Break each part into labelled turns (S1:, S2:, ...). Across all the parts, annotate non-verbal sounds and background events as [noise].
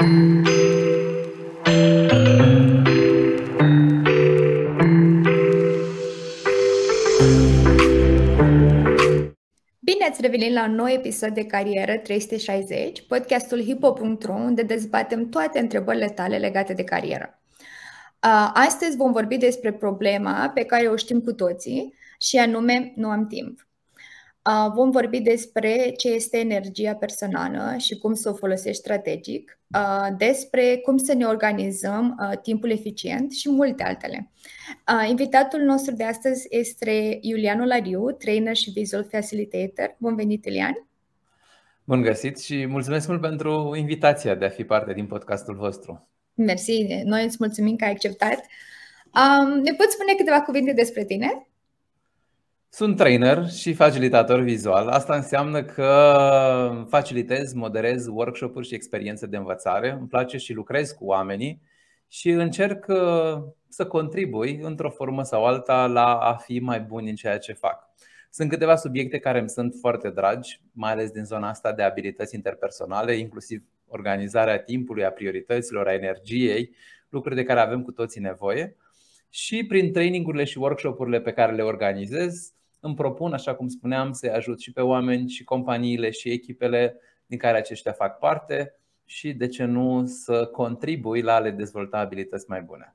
S1: Bine ați revenit la un nou episod de Carieră 360, podcastul hipo.ro, unde dezbatem toate întrebările tale legate de carieră. Astăzi vom vorbi despre problema pe care o știm cu toții și anume nu am timp. Vom vorbi despre ce este energia personală și cum să o folosești strategic, despre cum să ne organizăm timpul eficient și multe altele. Invitatul nostru de astăzi este Iulian Olariu, trainer și visual facilitator. Bun venit, Iulian!
S2: Bun găsit și mulțumesc mult pentru invitația de a fi parte din podcastul vostru.
S1: Mersi, noi îți mulțumim că ai acceptat. Ne poți spune câteva cuvinte despre tine?
S2: Sunt trainer și facilitator vizual. Asta înseamnă că facilitez, moderez workshop-uri și experiențe de învățare. Îmi place și lucrez cu oamenii și încerc uh, să contribui într-o formă sau alta la a fi mai buni în ceea ce fac. Sunt câteva subiecte care îmi sunt foarte dragi, mai ales din zona asta de abilități interpersonale, inclusiv organizarea timpului, a priorităților, a energiei, lucruri de care avem cu toții nevoie. Și prin trainingurile și workshopurile pe care le organizez, îmi propun, așa cum spuneam, să ajut și pe oameni și companiile și echipele din care aceștia fac parte și, de ce nu, să contribui la a le dezvolta abilități mai bune.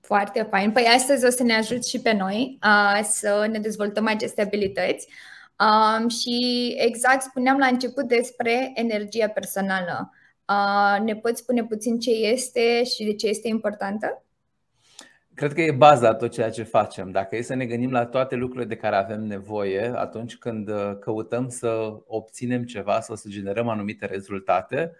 S1: Foarte fain. Păi astăzi o să ne ajut și pe noi uh, să ne dezvoltăm aceste abilități. Um, și exact spuneam la început despre energia personală. Uh, ne poți spune puțin ce este și de ce este importantă?
S2: Cred că e baza tot ceea ce facem. Dacă e să ne gândim la toate lucrurile de care avem nevoie atunci când uh, căutăm să obținem ceva sau să generăm anumite rezultate,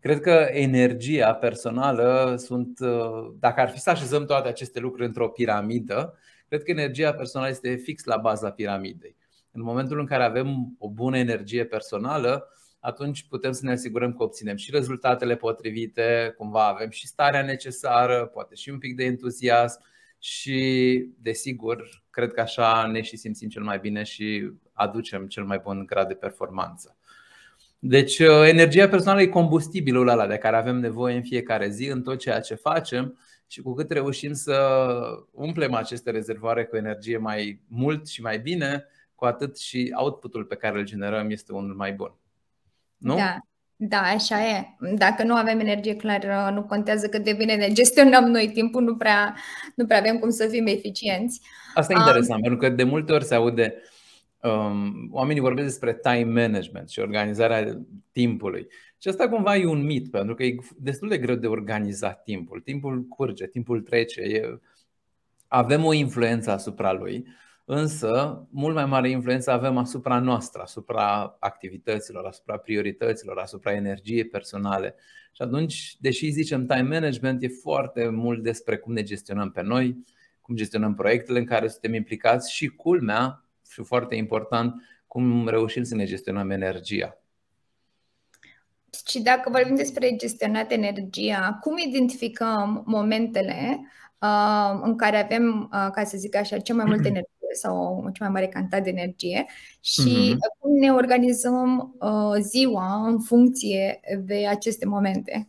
S2: cred că energia personală sunt, uh, dacă ar fi să așezăm toate aceste lucruri într-o piramidă, cred că energia personală este fix la baza piramidei. În momentul în care avem o bună energie personală, atunci putem să ne asigurăm că obținem și rezultatele potrivite, cumva avem și starea necesară, poate și un pic de entuziasm și, desigur, cred că așa ne și simțim cel mai bine și aducem cel mai bun grad de performanță. Deci, uh, energia personală e combustibilul ăla de care avem nevoie în fiecare zi, în tot ceea ce facem și cu cât reușim să umplem aceste rezervoare cu energie mai mult și mai bine, cu atât și outputul pe care îl generăm este unul mai bun. Nu?
S1: Da. Da, așa e. Dacă nu avem energie clară, nu contează cât de bine ne gestionăm noi timpul, nu prea, nu prea avem cum să fim eficienți.
S2: Asta e interesant, um, pentru că de multe ori se aude um, oamenii vorbesc despre time management și organizarea timpului. Și asta cumva e un mit, pentru că e destul de greu de organizat timpul. Timpul curge, timpul trece, e, avem o influență asupra lui. Însă, mult mai mare influență avem asupra noastră, asupra activităților, asupra priorităților, asupra energiei personale. Și atunci, deși zicem time management, e foarte mult despre cum ne gestionăm pe noi, cum gestionăm proiectele în care suntem implicați și, culmea, și foarte important, cum reușim să ne gestionăm energia.
S1: Și dacă vorbim despre gestionat energia, cum identificăm momentele uh, în care avem, uh, ca să zic așa, cea mai multă [clears throat] energie sau o cea mai mare cantitate de energie și mm-hmm. cum ne organizăm uh, ziua în funcție de aceste momente.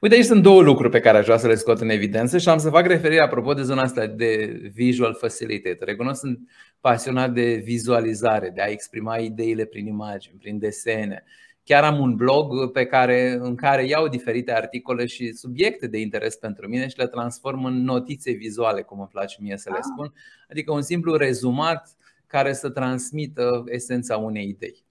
S2: Uite, aici sunt două lucruri pe care aș vrea să le scot în evidență și am să fac referire apropo de zona asta de visual facilitator. Recunosc, sunt pasionat de vizualizare, de a exprima ideile prin imagini, prin desene. Chiar am un blog pe care, în care iau diferite articole și subiecte de interes pentru mine și le transform în notițe vizuale, cum îmi place mie să le ah. spun. Adică un simplu rezumat care să transmită esența unei idei.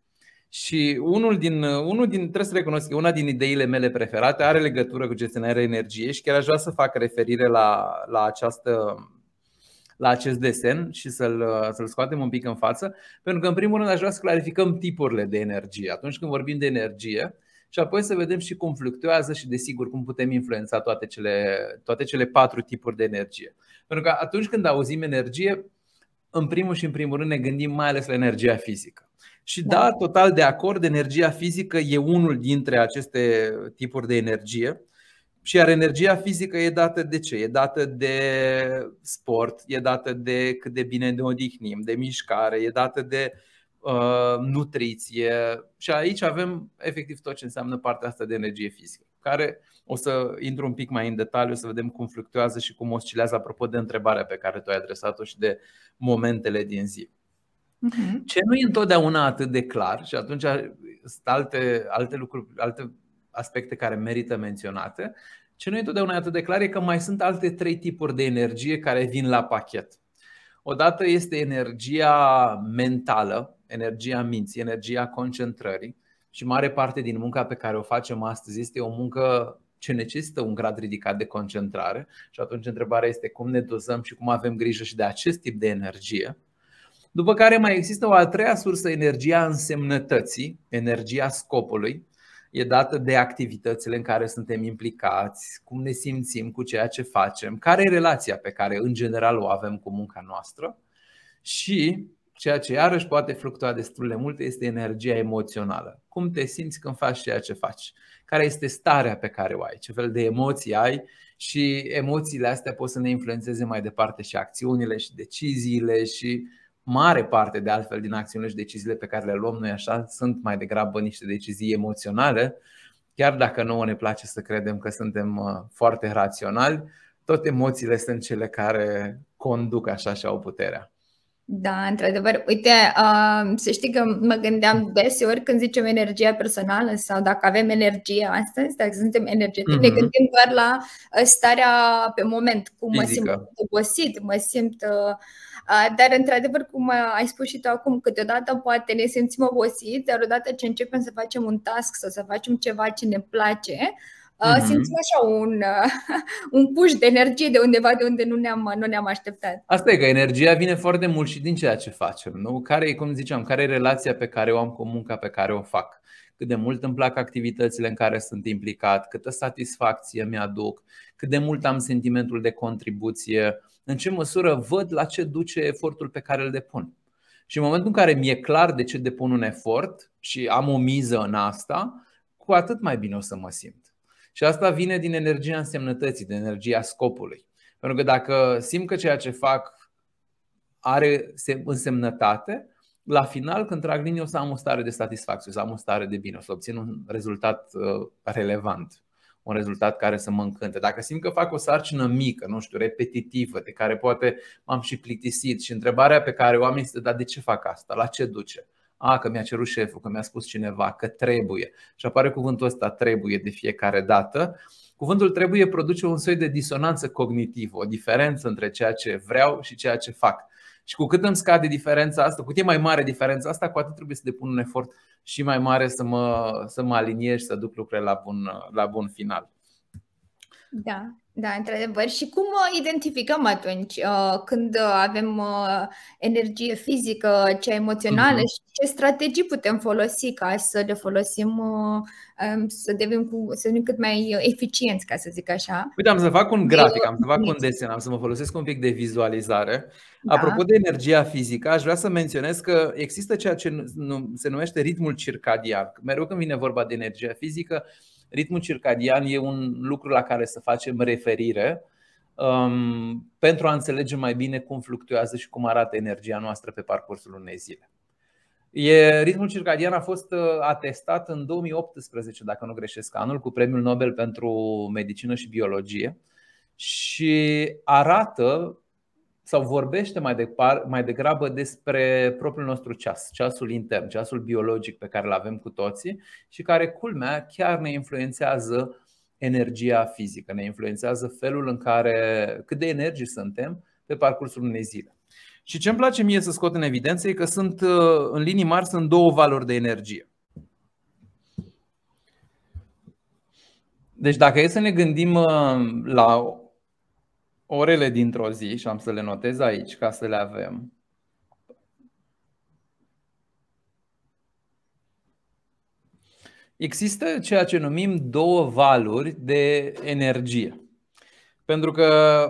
S2: Și unul din, unul din, trebuie să recunosc că una din ideile mele preferate are legătură cu gestionarea energiei și chiar aș vrea să fac referire la, la această la acest desen și să-l, să-l scoatem un pic în față, pentru că, în primul rând, aș vrea să clarificăm tipurile de energie. Atunci când vorbim de energie, și apoi să vedem și cum fluctuează și, desigur, cum putem influența toate cele, toate cele patru tipuri de energie. Pentru că atunci când auzim energie, în primul și în primul rând ne gândim mai ales la energia fizică. Și da, da total de acord, energia fizică e unul dintre aceste tipuri de energie. Și iar energia fizică e dată de ce? E dată de sport, e dată de cât de bine ne odihnim, de mișcare, e dată de uh, nutriție. Și aici avem efectiv tot ce înseamnă partea asta de energie fizică. care o să intru un pic mai în detaliu să vedem cum fluctuează și cum oscilează apropo de întrebarea pe care tu ai adresat-o și de momentele din zi. Uh-huh. Ce nu e întotdeauna atât de clar și atunci sunt alte, alte lucruri, alte aspecte care merită menționate. Ce nu e întotdeauna atât de clar e că mai sunt alte trei tipuri de energie care vin la pachet. Odată este energia mentală, energia minții, energia concentrării și mare parte din munca pe care o facem astăzi este o muncă ce necesită un grad ridicat de concentrare și atunci întrebarea este cum ne dozăm și cum avem grijă și de acest tip de energie. După care mai există o a treia sursă, energia însemnătății, energia scopului, e dată de activitățile în care suntem implicați, cum ne simțim cu ceea ce facem, care e relația pe care în general o avem cu munca noastră și ceea ce iarăși poate fluctua destul de mult este energia emoțională. Cum te simți când faci ceea ce faci? Care este starea pe care o ai? Ce fel de emoții ai? Și emoțiile astea pot să ne influențeze mai departe și acțiunile și deciziile și mare parte de altfel din acțiunile și deciziile pe care le luăm noi așa sunt mai degrabă niște decizii emoționale, chiar dacă nouă ne place să credem că suntem uh, foarte raționali, tot emoțiile sunt cele care conduc așa și au puterea.
S1: Da, într-adevăr. Uite, uh, să știi că mă gândeam deseori când zicem energia personală sau dacă avem energie astăzi, dacă suntem energetici, mm-hmm. ne gândim doar la uh, starea pe moment, cum Fizică. mă simt obosit, mă simt uh, dar, într-adevăr, cum ai spus și tu acum, câteodată poate ne simțim obosiți, dar odată ce începem să facem un task sau să facem ceva ce ne place, mm-hmm. simțim așa un, [laughs] un push de energie de undeva de unde nu ne-am, nu ne-am așteptat.
S2: Asta e că energia vine foarte mult și din ceea ce facem. Nu? Care e, cum ziceam, care e relația pe care o am cu munca pe care o fac? cât de mult îmi plac activitățile în care sunt implicat, câtă satisfacție mi-aduc, cât de mult am sentimentul de contribuție, în ce măsură văd la ce duce efortul pe care îl depun. Și în momentul în care mi-e clar de ce depun un efort și am o miză în asta, cu atât mai bine o să mă simt. Și asta vine din energia însemnătății, din energia scopului. Pentru că dacă simt că ceea ce fac are însemnătate, la final, când trag linie, o să am o stare de satisfacție, o să am o stare de bine, o să obțin un rezultat uh, relevant un rezultat care să mă încânte. Dacă simt că fac o sarcină mică, nu știu, repetitivă, de care poate m-am și plictisit și întrebarea pe care o am este, dar de ce fac asta? La ce duce? A, că mi-a cerut șeful, că mi-a spus cineva, că trebuie. Și apare cuvântul ăsta trebuie de fiecare dată. Cuvântul trebuie produce un soi de disonanță cognitivă, o diferență între ceea ce vreau și ceea ce fac. Și cu cât îmi scade diferența asta, cu cât e mai mare diferența asta, cu atât trebuie să depun un efort și mai mare să mă, să mă aliniez și să duc lucrurile la bun, la bun final.
S1: Da, da, într-adevăr. Și cum uh, identificăm atunci uh, când uh, avem energie fizică, cea emoțională uh-huh. și ce strategii putem folosi ca să le folosim, um, să devenim, cu, să devenim cât mai eficienți, ca să zic așa?
S2: Uite, am să fac un grafic, am să fac un desen, am să mă folosesc un pic de vizualizare. Da. Apropo de energia fizică, aș vrea să menționez că există ceea ce se numește ritmul circadian. Mereu când vine vorba de energia fizică, ritmul circadian e un lucru la care să facem referire um, pentru a înțelege mai bine cum fluctuează și cum arată energia noastră pe parcursul unei zile. E, ritmul circadian a fost uh, atestat în 2018, dacă nu greșesc anul, cu premiul Nobel pentru medicină și biologie și arată sau vorbește mai, depar, mai degrabă despre propriul nostru ceas, ceasul intern, ceasul biologic pe care îl avem cu toții și care, culmea, chiar ne influențează energia fizică, ne influențează felul în care, cât de energii suntem pe parcursul unei zile. Și ce îmi place mie să scot în evidență e că sunt, în linii mari, sunt două valori de energie. Deci dacă e să ne gândim uh, la orele dintr-o zi și am să le notez aici ca să le avem. Există ceea ce numim două valuri de energie. Pentru că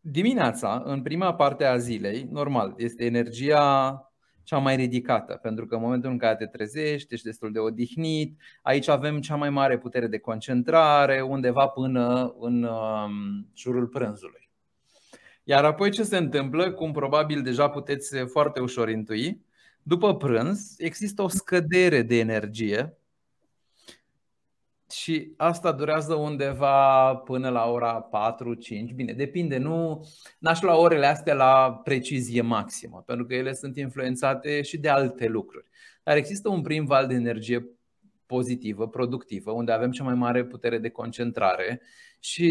S2: dimineața, în prima parte a zilei, normal, este energia cea mai ridicată, pentru că în momentul în care te trezești, ești destul de odihnit, aici avem cea mai mare putere de concentrare, undeva până în um, jurul prânzului. Iar apoi ce se întâmplă, cum probabil deja puteți foarte ușor intui, după prânz există o scădere de energie și asta durează undeva până la ora 4-5. Bine, depinde, nu n-aș lua orele astea la precizie maximă, pentru că ele sunt influențate și de alte lucruri. Dar există un prim val de energie pozitivă, productivă, unde avem cea mai mare putere de concentrare și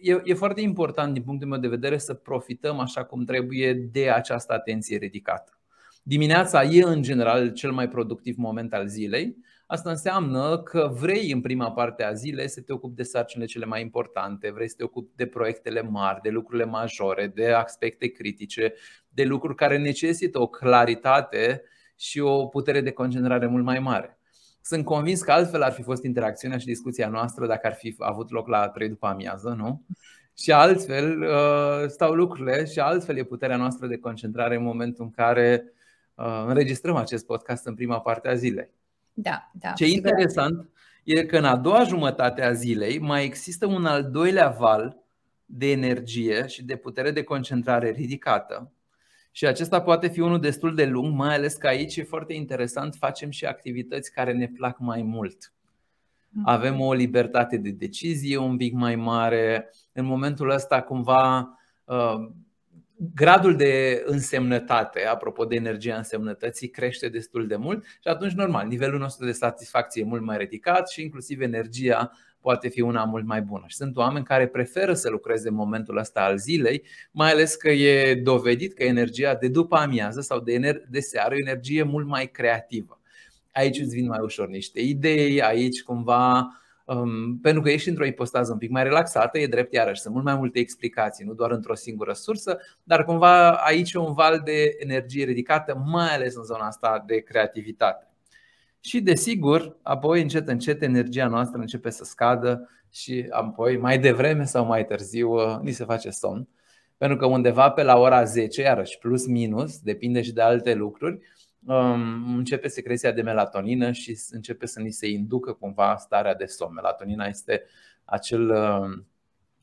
S2: e, e foarte important din punctul meu de vedere să profităm așa cum trebuie de această atenție ridicată. Dimineața e în general cel mai productiv moment al zilei. Asta înseamnă că vrei în prima parte a zilei să te ocupi de sarcinile cele mai importante, vrei să te ocupi de proiectele mari, de lucrurile majore, de aspecte critice, de lucruri care necesită o claritate și o putere de concentrare mult mai mare. Sunt convins că altfel ar fi fost interacțiunea și discuția noastră dacă ar fi avut loc la 3 după amiază, nu? Și altfel uh, stau lucrurile și altfel e puterea noastră de concentrare în momentul în care uh, înregistrăm acest podcast în prima parte a zilei.
S1: Da, da.
S2: Ce e interesant e că în a doua jumătate a zilei mai există un al doilea val de energie și de putere de concentrare ridicată, și acesta poate fi unul destul de lung, mai ales că aici e foarte interesant, facem și activități care ne plac mai mult. Mhm. Avem o libertate de decizie un pic mai mare. În momentul ăsta, cumva, uh, gradul de însemnătate, apropo de energia însemnătății, crește destul de mult și atunci, normal, nivelul nostru de satisfacție e mult mai ridicat și inclusiv energia poate fi una mult mai bună. Și sunt oameni care preferă să lucreze în momentul ăsta al zilei, mai ales că e dovedit că energia de după amiază sau de, ener- de seară e o energie mult mai creativă. Aici îți vin mai ușor niște idei, aici cumva Um, pentru că ești într-o ipostază un pic mai relaxată, e drept iarăși, sunt mult mai multe explicații, nu doar într-o singură sursă, dar cumva aici e un val de energie ridicată, mai ales în zona asta de creativitate. Și desigur, apoi încet încet energia noastră începe să scadă și apoi mai devreme sau mai târziu uh, ni se face somn. Pentru că undeva pe la ora 10, iarăși plus minus, depinde și de alte lucruri, um, începe secreția de melatonină și începe să ni se inducă cumva starea de somn. Melatonina este acel um,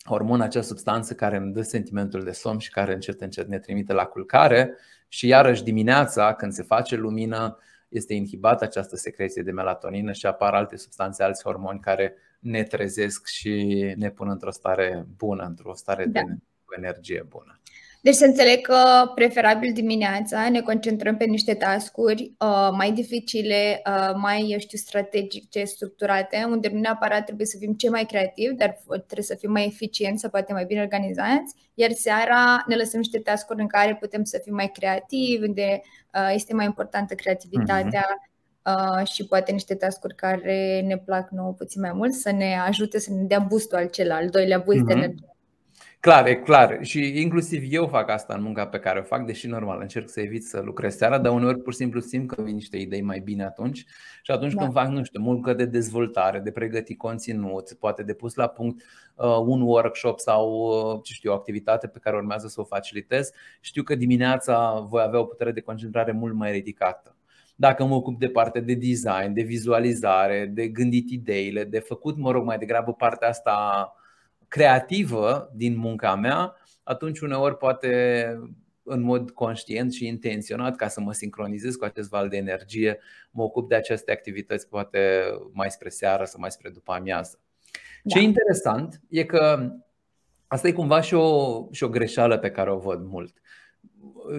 S2: hormon, acea substanță care îmi dă sentimentul de somn și care încet încet ne trimite la culcare și iarăși dimineața când se face lumină este inhibată această secreție de melatonină și apar alte substanțe, alți hormoni care ne trezesc și ne pun într-o stare bună, într-o stare da. de energie bună.
S1: Deci să înțeleg că preferabil dimineața ne concentrăm pe niște tascuri uh, mai dificile, uh, mai, eu știu, strategice, structurate, unde nu neapărat trebuie să fim cei mai creativi, dar trebuie să fim mai eficienți, să poate mai bine organizați, iar seara ne lăsăm niște tascuri în care putem să fim mai creativi, unde uh, este mai importantă creativitatea, uh-huh. Uh, și poate niște tascuri care ne plac nouă puțin mai mult, să ne ajute să ne dea boostul al celălalt, al doilea boost uh-huh. de energie.
S2: Clar, e clar. Și inclusiv eu fac asta în munca pe care o fac, deși normal încerc să evit să lucrez seara, dar uneori pur și simplu simt că vin niște idei mai bine atunci. Și atunci da. când fac, nu știu, muncă de dezvoltare, de pregătit conținut, poate de pus la punct uh, un workshop sau, uh, ce știu, o activitate pe care urmează să o facilitez, știu că dimineața voi avea o putere de concentrare mult mai ridicată dacă mă ocup de partea de design, de vizualizare, de gândit ideile, de făcut, mă rog, mai degrabă partea asta creativă din munca mea, atunci uneori poate în mod conștient și intenționat ca să mă sincronizez cu acest val de energie, mă ocup de aceste activități poate mai spre seară sau mai spre după amiază. Da. Ce e interesant e că asta e cumva și o, și o greșeală pe care o văd mult,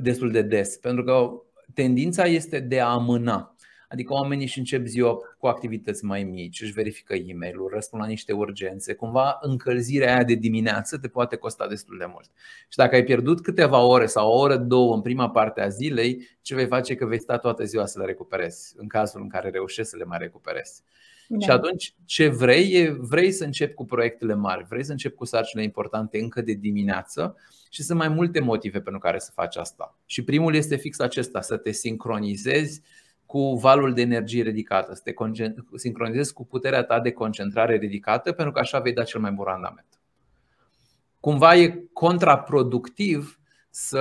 S2: destul de des, pentru că tendința este de a amâna. Adică oamenii își încep ziua cu activități mai mici, își verifică e mail răspund la niște urgențe. Cumva încălzirea aia de dimineață te poate costa destul de mult. Și dacă ai pierdut câteva ore sau o oră, două în prima parte a zilei, ce vei face că vei sta toată ziua să le recuperezi, în cazul în care reușești să le mai recuperezi. Da. Și atunci ce vrei e vrei să începi cu proiectele mari, vrei să începi cu sarcinile importante încă de dimineață și sunt mai multe motive pentru care să faci asta. Și primul este fix acesta, să te sincronizezi cu valul de energie ridicată, să te sincronizezi cu puterea ta de concentrare ridicată, pentru că așa vei da cel mai bun randament. Cumva e contraproductiv să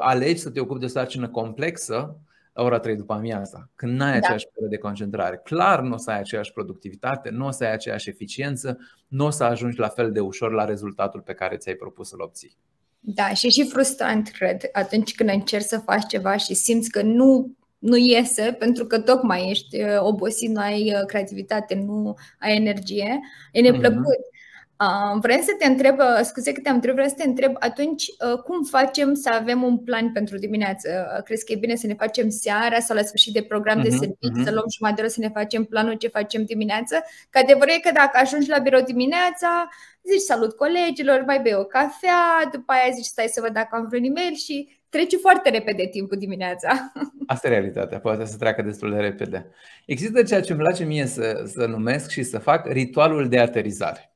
S2: alegi să te ocupi de o sarcină complexă la ora 3 după amiaza, când n-ai da. aceeași perioadă de concentrare. Clar nu o să ai aceeași productivitate, nu o să ai aceeași eficiență, nu o să ajungi la fel de ușor la rezultatul pe care ți-ai propus să-l obții.
S1: Da, și e și frustrant, cred, atunci când încerci să faci ceva și simți că nu nu iese pentru că tocmai ești uh, obosit, nu ai uh, creativitate, nu ai energie, e neplăcut. Uh-huh. Uh, vrem să te întreb, uh, scuze că te-am întrebat, vreau să te întreb atunci uh, cum facem să avem un plan pentru dimineață? Uh, crezi că e bine să ne facem seara sau la sfârșit de program uh-huh, de mhm, serviciu, uh-huh. să luăm jumătate de oră să ne facem planul ce facem dimineață? Că adevărul e că dacă ajungi la birou dimineața, zici salut colegilor, mai bei o cafea, după aia zici stai să văd dacă am vreun e-mail și trece foarte repede timpul dimineața. [laughs]
S2: Asta e realitatea, poate să treacă destul de repede. Există ceea ce îmi place mie să, să numesc și să fac ritualul de aterizare.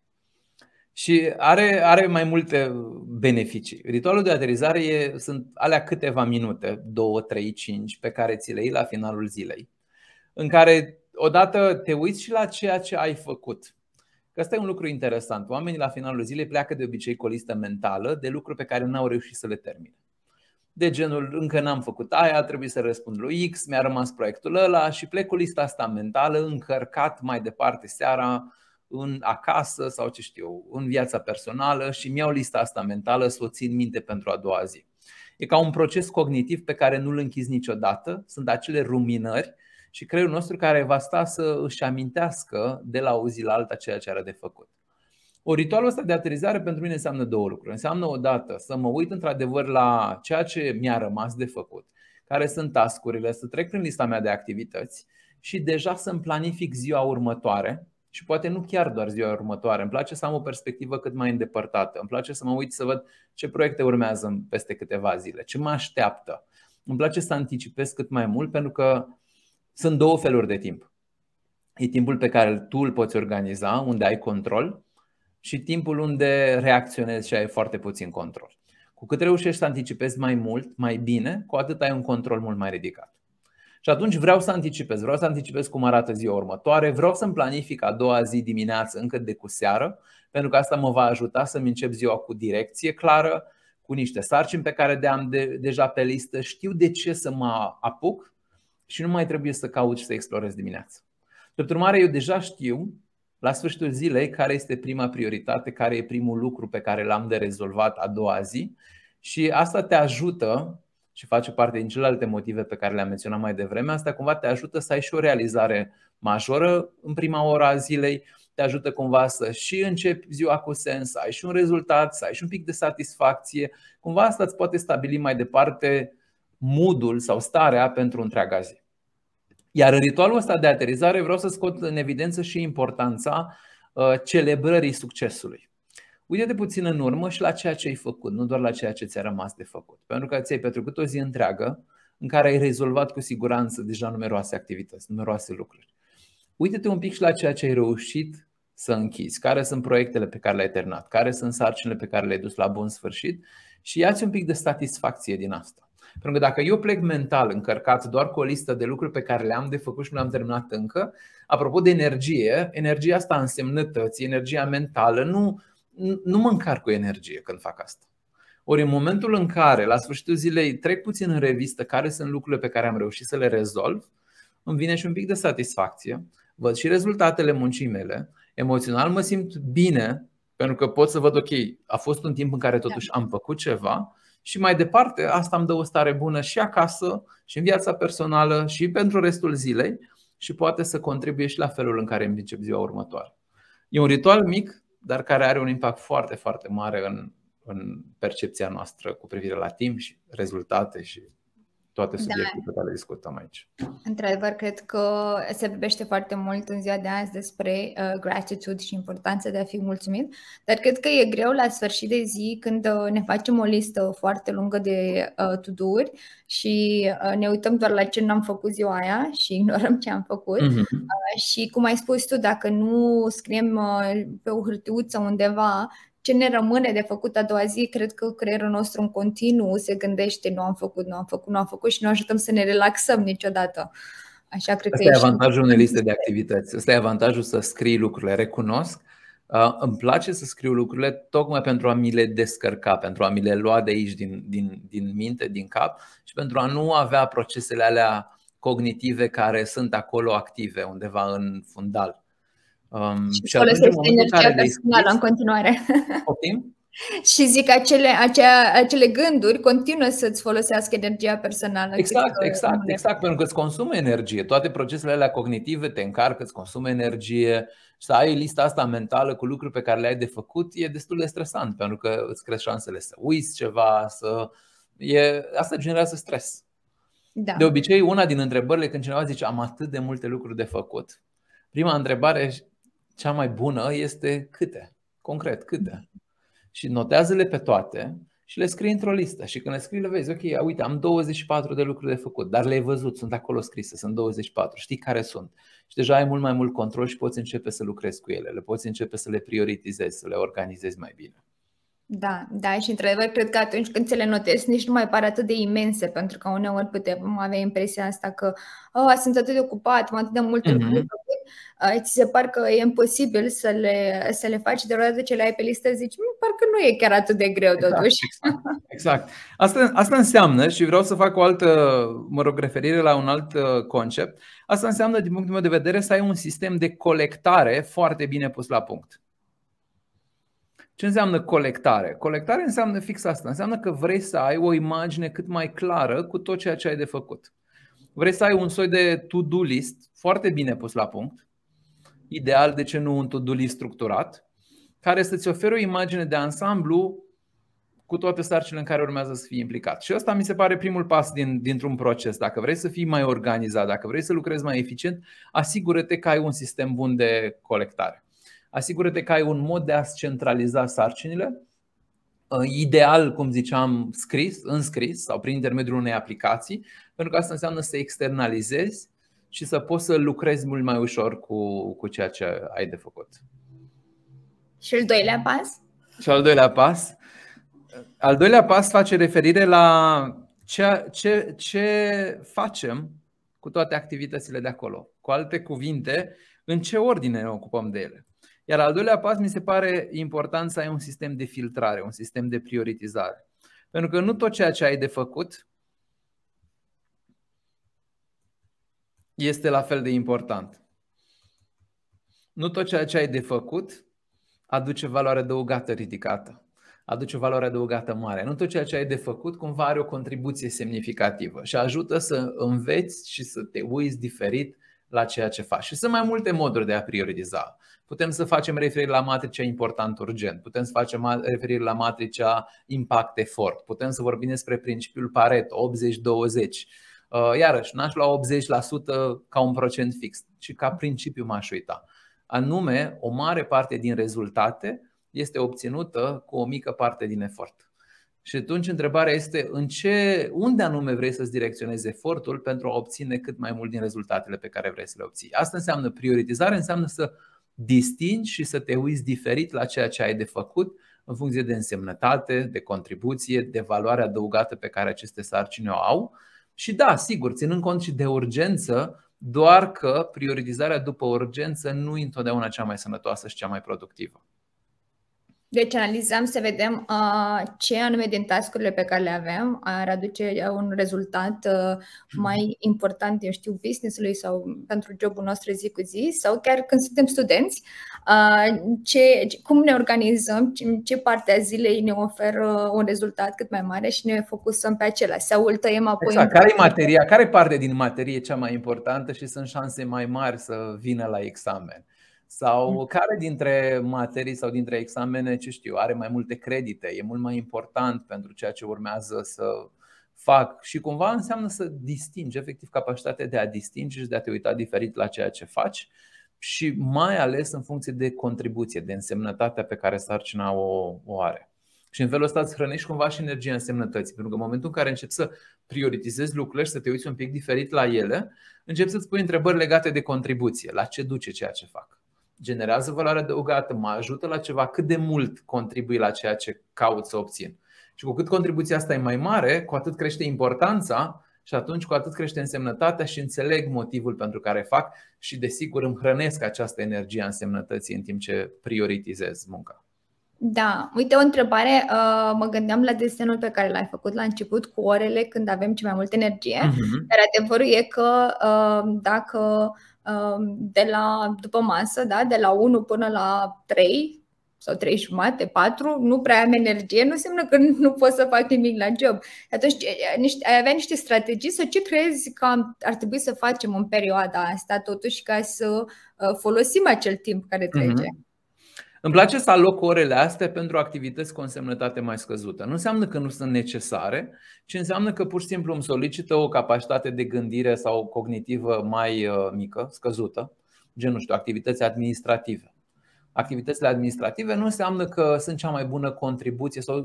S2: Și are, are mai multe beneficii. Ritualul de aterizare e, sunt alea câteva minute, 2, 3, 5, pe care ți le iei la finalul zilei, în care odată te uiți și la ceea ce ai făcut. Că asta e un lucru interesant. Oamenii la finalul zilei pleacă de obicei cu o listă mentală de lucruri pe care n-au reușit să le termine. De genul, încă n-am făcut aia, trebuie să răspund lui X, mi-a rămas proiectul ăla și plec cu lista asta mentală încărcat mai departe seara în acasă sau ce știu, în viața personală și mi-au lista asta mentală să o țin minte pentru a doua zi. E ca un proces cognitiv pe care nu-l închizi niciodată, sunt acele ruminări și creierul nostru care va sta să își amintească de la o zi la alta ceea ce are de făcut. O ritualul ăsta de aterizare pentru mine înseamnă două lucruri. Înseamnă odată să mă uit într-adevăr la ceea ce mi-a rămas de făcut, care sunt tascurile, să trec prin lista mea de activități și deja să-mi planific ziua următoare și poate nu chiar doar ziua următoare. Îmi place să am o perspectivă cât mai îndepărtată. Îmi place să mă uit să văd ce proiecte urmează peste câteva zile, ce mă așteaptă. Îmi place să anticipez cât mai mult pentru că sunt două feluri de timp. E timpul pe care tu îl poți organiza, unde ai control, și timpul unde reacționezi și ai foarte puțin control. Cu cât reușești să anticipezi mai mult, mai bine, cu atât ai un control mult mai ridicat. Și atunci vreau să anticipez, vreau să anticipez cum arată ziua următoare, vreau să-mi planific a doua zi dimineață încă de cu seară, pentru că asta mă va ajuta să-mi încep ziua cu direcție clară, cu niște sarcini pe care de am de, deja pe listă, știu de ce să mă apuc și nu mai trebuie să caut și să explorez dimineața. Drept urmare, eu deja știu la sfârșitul zilei care este prima prioritate, care e primul lucru pe care l-am de rezolvat a doua zi și asta te ajută și face parte din celelalte motive pe care le-am menționat mai devreme, asta cumva te ajută să ai și o realizare majoră în prima oră a zilei, te ajută cumva să și începi ziua cu sens, să ai și un rezultat, să ai și un pic de satisfacție. Cumva asta îți poate stabili mai departe modul sau starea pentru întreaga zi. Iar în ritualul ăsta de aterizare vreau să scot în evidență și importanța uh, celebrării succesului. Uite-te puțin în urmă și la ceea ce ai făcut, nu doar la ceea ce ți-a rămas de făcut. Pentru că ți-ai petrecut o zi întreagă în care ai rezolvat cu siguranță deja numeroase activități, numeroase lucruri. Uite-te un pic și la ceea ce ai reușit să închizi, care sunt proiectele pe care le-ai terminat, care sunt sarcinile pe care le-ai dus la bun sfârșit și ia-ți un pic de satisfacție din asta. Pentru că dacă eu plec mental încărcat doar cu o listă de lucruri pe care le-am de făcut și nu le-am terminat încă, apropo de energie, energia asta însemnătății, energia mentală, nu, nu mă încarc cu energie când fac asta. Ori în momentul în care, la sfârșitul zilei, trec puțin în revistă care sunt lucrurile pe care am reușit să le rezolv, îmi vine și un pic de satisfacție, văd și rezultatele muncii mele, emoțional mă simt bine, pentru că pot să văd, ok, a fost un timp în care totuși am făcut ceva și mai departe asta îmi dă o stare bună și acasă, și în viața personală, și pentru restul zilei și poate să contribuie și la felul în care îmi încep ziua următoare. E un ritual mic, dar care are un impact foarte, foarte mare în, în percepția noastră cu privire la timp și rezultate și toate da. subiectele da. pe care le discutăm aici.
S1: Într-adevăr, cred că se vorbește foarte mult în ziua de azi despre uh, gratitude și importanța de a fi mulțumit, dar cred că e greu la sfârșit de zi când uh, ne facem o listă foarte lungă de uh, to-do-uri și uh, ne uităm doar la ce n-am făcut ziua aia și [laughs] ignorăm ce am făcut. Uh-huh. Uh, și cum ai spus tu, dacă nu scriem uh, pe o hârtiuță undeva ce ne rămâne de făcut a doua zi, cred că creierul nostru în continuu se gândește nu am făcut, nu am făcut, nu am făcut și nu ajutăm să ne relaxăm niciodată. Așa cred
S2: Asta că e avantajul unei liste de activități. Asta e avantajul să scrii lucrurile. Recunosc, uh, îmi place să scriu lucrurile tocmai pentru a mi le descărca, pentru a mi le lua de aici din, din, din minte, din cap și pentru a nu avea procesele alea cognitive care sunt acolo active undeva în fundal.
S1: Um, și, și folosesc energia personală în continuare. [laughs]
S2: Optim?
S1: și zic acele, acea, acele gânduri continuă să-ți folosească energia personală.
S2: Exact, exact, exact, pentru că îți consumă energie. Toate procesele alea cognitive te încarcă, îți consumă energie. Să ai lista asta mentală cu lucruri pe care le ai de făcut e destul de stresant, pentru că îți crește șansele să uiți ceva, să. E, asta generează stres. Da. De obicei, una din întrebările când cineva zice am atât de multe lucruri de făcut, prima întrebare, cea mai bună, este câte? Concret, câte? Și notează-le pe toate și le scrii într-o listă. Și când le scrii, le vezi, ok, uite, am 24 de lucruri de făcut, dar le-ai văzut, sunt acolo scrise, sunt 24, știi care sunt. Și deja ai mult mai mult control și poți începe să lucrezi cu ele, le poți începe să le prioritizezi, să le organizezi mai bine.
S1: Da, da, și într-adevăr cred că atunci când ți le notezi nici nu mai par atât de imense, pentru că uneori putem avea impresia asta că oh, sunt atât de ocupat, am atât de multe mm-hmm. lucruri uh, ți se par că e imposibil să le, să le faci, de odată ce le ai pe listă zici, mm, parcă nu e chiar atât de greu exact, totuși.
S2: Exact, exact. Asta, asta înseamnă, și vreau să fac o altă, mă rog, referire la un alt uh, concept, asta înseamnă, din punctul meu de vedere, să ai un sistem de colectare foarte bine pus la punct. Ce înseamnă colectare? Colectare înseamnă fix asta. Înseamnă că vrei să ai o imagine cât mai clară cu tot ceea ce ai de făcut. Vrei să ai un soi de to-do list foarte bine pus la punct, ideal, de ce nu un to-do list structurat, care să-ți ofere o imagine de ansamblu cu toate sarcinile în care urmează să fii implicat. Și asta mi se pare primul pas din, dintr-un proces. Dacă vrei să fii mai organizat, dacă vrei să lucrezi mai eficient, asigură-te că ai un sistem bun de colectare. Asigură-te că ai un mod de a-ți centraliza sarcinile, uh, ideal, cum ziceam, scris, înscris sau prin intermediul unei aplicații, pentru că asta înseamnă să externalizezi și să poți să lucrezi mult mai ușor cu, cu ceea ce ai de făcut.
S1: Și al doilea pas?
S2: Și al doilea pas? Al doilea pas face referire la ce, ce, ce facem cu toate activitățile de acolo. Cu alte cuvinte, în ce ordine ne ocupăm de ele. Iar al doilea pas mi se pare important să ai un sistem de filtrare, un sistem de prioritizare. Pentru că nu tot ceea ce ai de făcut este la fel de important. Nu tot ceea ce ai de făcut aduce valoare adăugată ridicată, aduce valoare adăugată mare. Nu tot ceea ce ai de făcut cumva are o contribuție semnificativă și ajută să înveți și să te uiți diferit la ceea ce faci. Și sunt mai multe moduri de a prioritiza. Putem să facem referire la matricea important urgent, putem să facem referire la matricea impact efort, putem să vorbim despre principiul Pareto 80-20. Uh, iarăși, n-aș lua 80% ca un procent fix, ci ca principiu m-aș uita. Anume, o mare parte din rezultate este obținută cu o mică parte din efort. Și atunci întrebarea este în ce, unde anume vrei să-ți direcționezi efortul pentru a obține cât mai mult din rezultatele pe care vrei să le obții. Asta înseamnă prioritizare, înseamnă să distingi și să te uiți diferit la ceea ce ai de făcut în funcție de însemnătate, de contribuție, de valoare adăugată pe care aceste sarcini o au. Și da, sigur, ținând cont și de urgență, doar că prioritizarea după urgență nu e întotdeauna cea mai sănătoasă și cea mai productivă.
S1: Deci analizăm să vedem uh, ce anume din tascurile pe care le avem ar aduce un rezultat uh, mai important, eu știu, business-ului sau pentru jobul nostru zi cu zi sau chiar când suntem studenți, uh, ce, cum ne organizăm, ce, ce parte a zilei ne oferă un rezultat cât mai mare și ne focusăm pe acela sau îl tăiem apoi.
S2: Exact. Care e materia? Care parte din materie cea mai importantă și sunt șanse mai mari să vină la examen? Sau mm. care dintre materii sau dintre examene, ce știu, are mai multe credite, e mult mai important pentru ceea ce urmează să fac și cumva înseamnă să distingi, efectiv capacitatea de a distinge și de a te uita diferit la ceea ce faci și mai ales în funcție de contribuție, de însemnătatea pe care sarcina o, o are. Și în felul ăsta îți hrănești cumva și energia însemnătății. Pentru că în momentul în care începi să prioritizezi lucrurile și să te uiți un pic diferit la ele, începi să-ți pui întrebări legate de contribuție, la ce duce ceea ce fac generează valoare adăugată, mă ajută la ceva, cât de mult contribui la ceea ce caut să obțin. Și cu cât contribuția asta e mai mare, cu atât crește importanța și atunci cu atât crește însemnătatea și înțeleg motivul pentru care fac și desigur îmi hrănesc această energie a însemnătății în timp ce prioritizez munca.
S1: Da, uite o întrebare, uh, mă gândeam la desenul pe care l-ai făcut la început cu orele când avem ce mai multă energie, uh-huh. dar adevărul e că uh, dacă Um, de la după masă, da, de la 1 până la 3, sau trei jumate, patru, nu prea am energie, nu înseamnă că [laughs] nu pot să fac nimic la job. Atunci ai avea niște strategii sau ce crezi că ar trebui să facem în perioada asta totuși ca să uh, folosim acel timp care trece? Mm-hmm.
S2: Îmi place să aloc orele astea pentru activități cu însemnătate mai scăzută. Nu înseamnă că nu sunt necesare, ci înseamnă că pur și simplu îmi solicită o capacitate de gândire sau cognitivă mai uh, mică, scăzută, gen, nu știu, activități administrative. Activitățile administrative nu înseamnă că sunt cea mai bună contribuție sau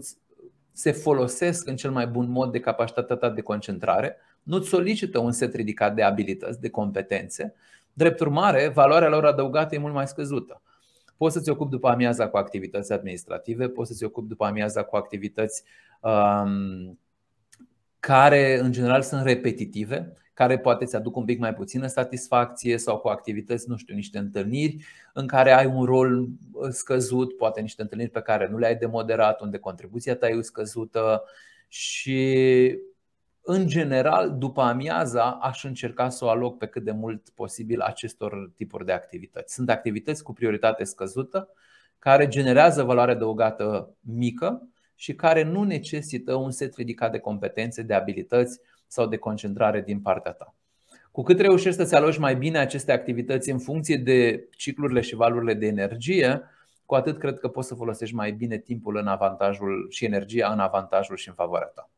S2: se folosesc în cel mai bun mod de capacitatea ta de concentrare, nu-ți solicită un set ridicat de abilități, de competențe. Drept urmare, valoarea lor adăugată e mult mai scăzută. Poți să-ți ocupi după amiaza cu activități administrative, poți să-ți ocupi după amiaza cu activități um, care în general sunt repetitive, care poate ți aduc un pic mai puțină satisfacție sau cu activități, nu știu, niște întâlniri în care ai un rol uh, scăzut, poate niște întâlniri pe care nu le-ai de moderat, unde contribuția ta e scăzută și în general, după amiaza, aș încerca să o aloc pe cât de mult posibil acestor tipuri de activități. Sunt activități cu prioritate scăzută, care generează valoare adăugată mică și care nu necesită un set ridicat de competențe, de abilități sau de concentrare din partea ta. Cu cât reușești să-ți aloci mai bine aceste activități în funcție de ciclurile și valurile de energie, cu atât cred că poți să folosești mai bine timpul în avantajul și energia în avantajul și în favoarea ta.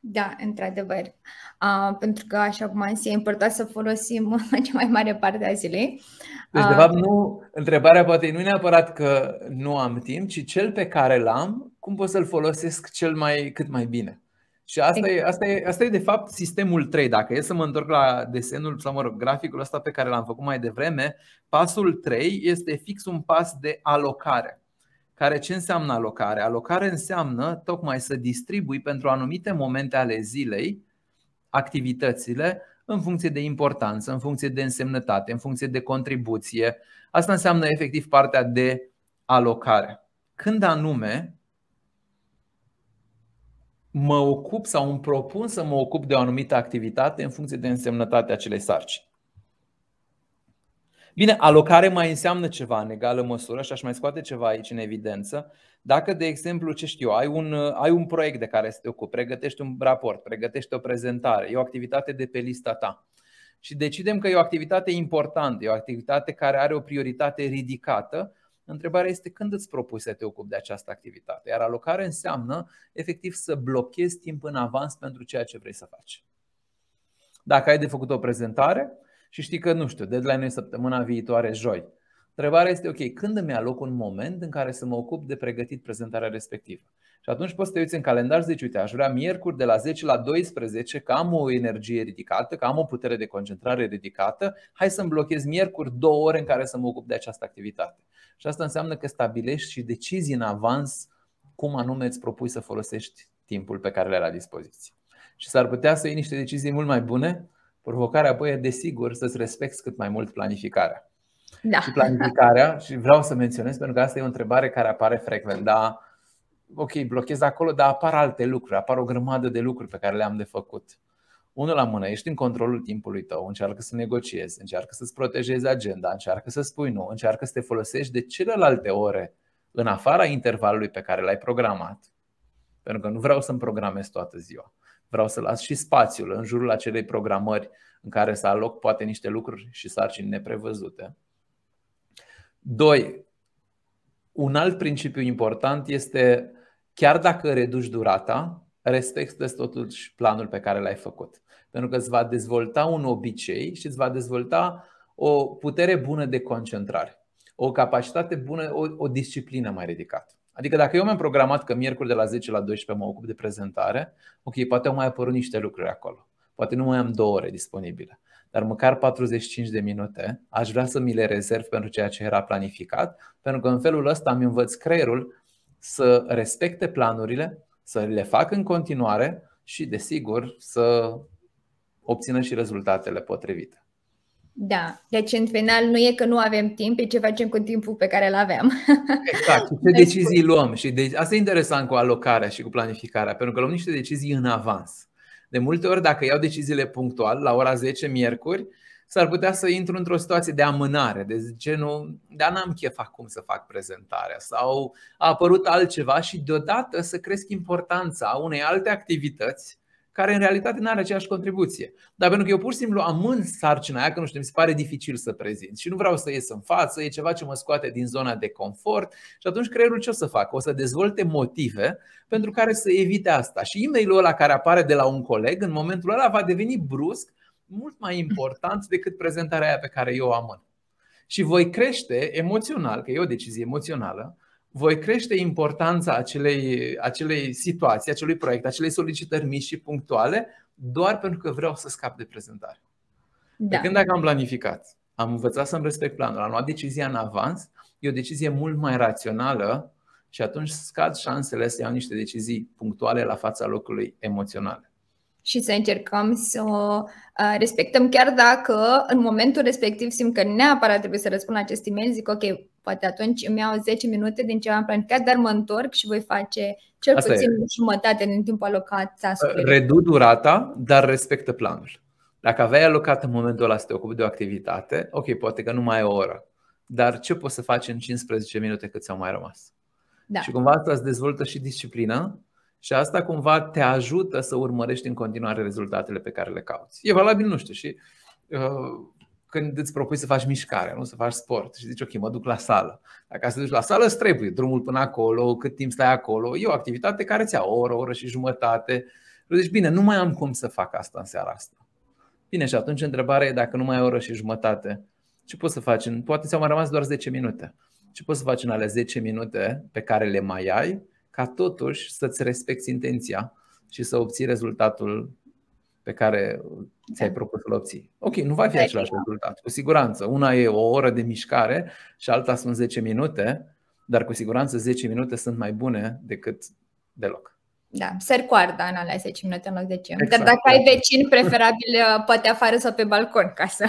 S1: Da, într-adevăr. Uh, pentru că, așa cum am zis, e important să folosim [laughs] cea mai mare parte a zilei.
S2: Deci, de fapt, nu, întrebarea poate nu e neapărat că nu am timp, ci cel pe care l-am, cum pot să-l folosesc cel mai, cât mai bine. Și asta, e, asta, e, asta e de fapt sistemul 3. Dacă e să mă întorc la desenul sau mă rog, graficul ăsta pe care l-am făcut mai devreme, pasul 3 este fix un pas de alocare. Care ce înseamnă alocare? Alocare înseamnă tocmai să distribui pentru anumite momente ale zilei activitățile în funcție de importanță, în funcție de însemnătate, în funcție de contribuție. Asta înseamnă efectiv partea de alocare. Când anume mă ocup sau îmi propun să mă ocup de o anumită activitate în funcție de însemnătatea acelei sarcini. Bine, alocare mai înseamnă ceva în egală măsură și aș mai scoate ceva aici în evidență. Dacă, de exemplu, ce știu, ai un, ai un proiect de care să te ocupi, pregătești un raport, pregătești o prezentare, e o activitate de pe lista ta și decidem că e o activitate importantă, e o activitate care are o prioritate ridicată, Întrebarea este când îți propui să te ocupi de această activitate. Iar alocare înseamnă efectiv să blochezi timp în avans pentru ceea ce vrei să faci. Dacă ai de făcut o prezentare și știi că, nu știu, deadline e săptămâna viitoare, joi. Întrebarea este, ok, când îmi aloc un moment în care să mă ocup de pregătit prezentarea respectivă? Și atunci poți să te uiți în calendar și zici, uite, aș vrea miercuri de la 10 la 12, că am o energie ridicată, că am o putere de concentrare ridicată, hai să-mi blochez miercuri două ore în care să mă ocup de această activitate. Și asta înseamnă că stabilești și decizii în avans cum anume îți propui să folosești timpul pe care le ai la dispoziție. Și s-ar putea să iei niște decizii mult mai bune. Provocarea apoi e, desigur, să-ți respecti cât mai mult planificarea.
S1: Da.
S2: Și planificarea, [laughs] și vreau să menționez, pentru că asta e o întrebare care apare frecvent, dar ok, blochez acolo, dar apar alte lucruri, apar o grămadă de lucruri pe care le-am de făcut. Unul la mână, ești în controlul timpului tău, încearcă să negociezi, încearcă să-ți protejezi agenda, încearcă să spui nu, încearcă să te folosești de celelalte ore în afara intervalului pe care l-ai programat. Pentru că nu vreau să-mi programez toată ziua. Vreau să las și spațiul în jurul acelei programări în care să aloc poate niște lucruri și sarcini neprevăzute. Doi, un alt principiu important este chiar dacă reduci durata, respectă totuși planul pe care l-ai făcut. Pentru că îți va dezvolta un obicei și îți va dezvolta o putere bună de concentrare, o capacitate bună, o, o disciplină mai ridicată. Adică dacă eu mi-am programat că miercuri de la 10 la 12 mă ocup de prezentare, ok, poate au mai apărut niște lucruri acolo. Poate nu mai am două ore disponibile, dar măcar 45 de minute aș vrea să mi le rezerv pentru ceea ce era planificat, pentru că în felul ăsta îmi învăț creierul să respecte planurile, să le fac în continuare și, desigur, să obțină și rezultatele potrivite.
S1: Da, deci în final nu e că nu avem timp, e ce facem cu timpul pe care îl avem. [laughs]
S2: Exact, ce deci, decizii luăm. Și de, asta e interesant cu alocarea și cu planificarea, pentru că luăm niște decizii în avans. De multe ori, dacă iau deciziile punctual, la ora 10 miercuri, s-ar putea să intru într-o situație de amânare, de genul, dar n-am chef acum să fac prezentarea sau a apărut altceva și deodată să cresc importanța unei alte activități care în realitate nu are aceeași contribuție. Dar pentru că eu pur și simplu amân sarcina aia, că nu știu, mi se pare dificil să prezint și nu vreau să ies în față, e ceva ce mă scoate din zona de confort și atunci creierul ce o să facă? O să dezvolte motive pentru care să evite asta. Și e-mailul ăla care apare de la un coleg, în momentul ăla va deveni brusc mult mai important decât prezentarea aia pe care eu o amân. Și voi crește emoțional, că e o decizie emoțională, voi crește importanța acelei, acelei situații, acelui proiect, acelei solicitări mici și punctuale, doar pentru că vreau să scap de prezentare. Da. De când dacă am planificat, am învățat să-mi respect planul, am luat decizia în avans, e o decizie mult mai rațională și atunci scad șansele să iau niște decizii punctuale la fața locului emoționale
S1: și să încercăm să o respectăm, chiar dacă în momentul respectiv simt că neapărat trebuie să răspund la acest e-mail, zic ok, poate atunci îmi iau 10 minute din ce am planificat, dar mă întorc și voi face cel Asta puțin e. jumătate din timpul alocat task
S2: Redu durata, dar respectă planul. Dacă aveai alocat în momentul ăla să te ocupi de o activitate, ok, poate că nu mai e o oră, dar ce poți să faci în 15 minute cât ți-au mai rămas? Da. Și cumva asta îți dezvoltă și disciplina și asta cumva te ajută să urmărești în continuare rezultatele pe care le cauți. E valabil, nu știu, și uh, când îți propui să faci mișcare, nu să faci sport și zici, ok, mă duc la sală. Dacă să duci la sală, îți trebuie drumul până acolo, cât timp stai acolo. E o activitate care ți-a o oră, o oră și jumătate. Deci, bine, nu mai am cum să fac asta în seara asta. Bine, și atunci întrebarea e dacă nu mai ai o oră și jumătate, ce poți să faci? Poate ți-au mai rămas doar 10 minute. Ce poți să faci în alea 10 minute pe care le mai ai ca totuși să-ți respecti intenția și să obții rezultatul pe care ți-ai propus să-l obții. Ok, nu va fi același rezultat, cu siguranță. Una e o oră de mișcare și alta sunt 10 minute, dar cu siguranță 10 minute sunt mai bune decât deloc.
S1: Da, sări coarda în alea 10 minute în loc de 10. Exact, Dar dacă ai vecin, preferabil uh, poate afară sau pe balcon ca să... [laughs]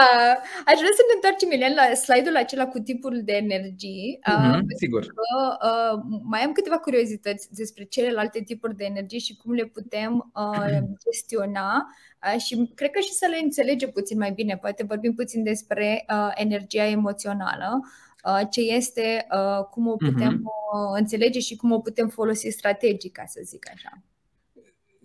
S1: uh, aș vrea să ne întoarcem, Milen, la slide-ul acela cu tipul de energii.
S2: Uh, mm-hmm, sigur.
S1: Că, uh, mai am câteva curiozități despre celelalte tipuri de energii și cum le putem uh, [clears throat] gestiona uh, și cred că și să le înțelege puțin mai bine. Poate vorbim puțin despre uh, energia emoțională. Uh, ce este, uh, cum o putem uh-huh. înțelege și cum o putem folosi strategic, ca să zic așa.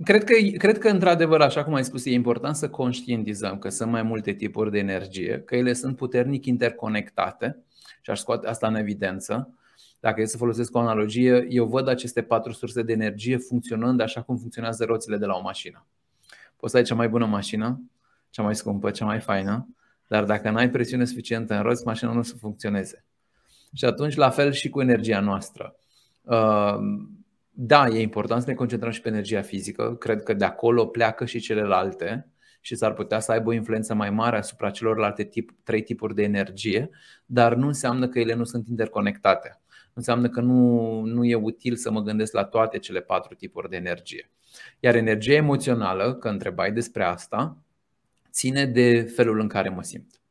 S2: Cred că, cred că, într-adevăr, așa cum ai spus, e important să conștientizăm că sunt mai multe tipuri de energie, că ele sunt puternic interconectate și aș scoate asta în evidență. Dacă e să folosesc o analogie, eu văd aceste patru surse de energie funcționând așa cum funcționează roțile de la o mașină. Poți să ai cea mai bună mașină, cea mai scumpă, cea mai faină, dar dacă nu ai presiune suficientă în roți, mașina nu o să funcționeze. Și atunci, la fel și cu energia noastră. Uh, da, e important să ne concentrăm și pe energia fizică. Cred că de acolo pleacă și celelalte și s-ar putea să aibă o influență mai mare asupra celorlalte tip, trei tipuri de energie, dar nu înseamnă că ele nu sunt interconectate. Nu înseamnă că nu, nu e util să mă gândesc la toate cele patru tipuri de energie. Iar energia emoțională, că întrebai despre asta, ține de felul în care mă simt.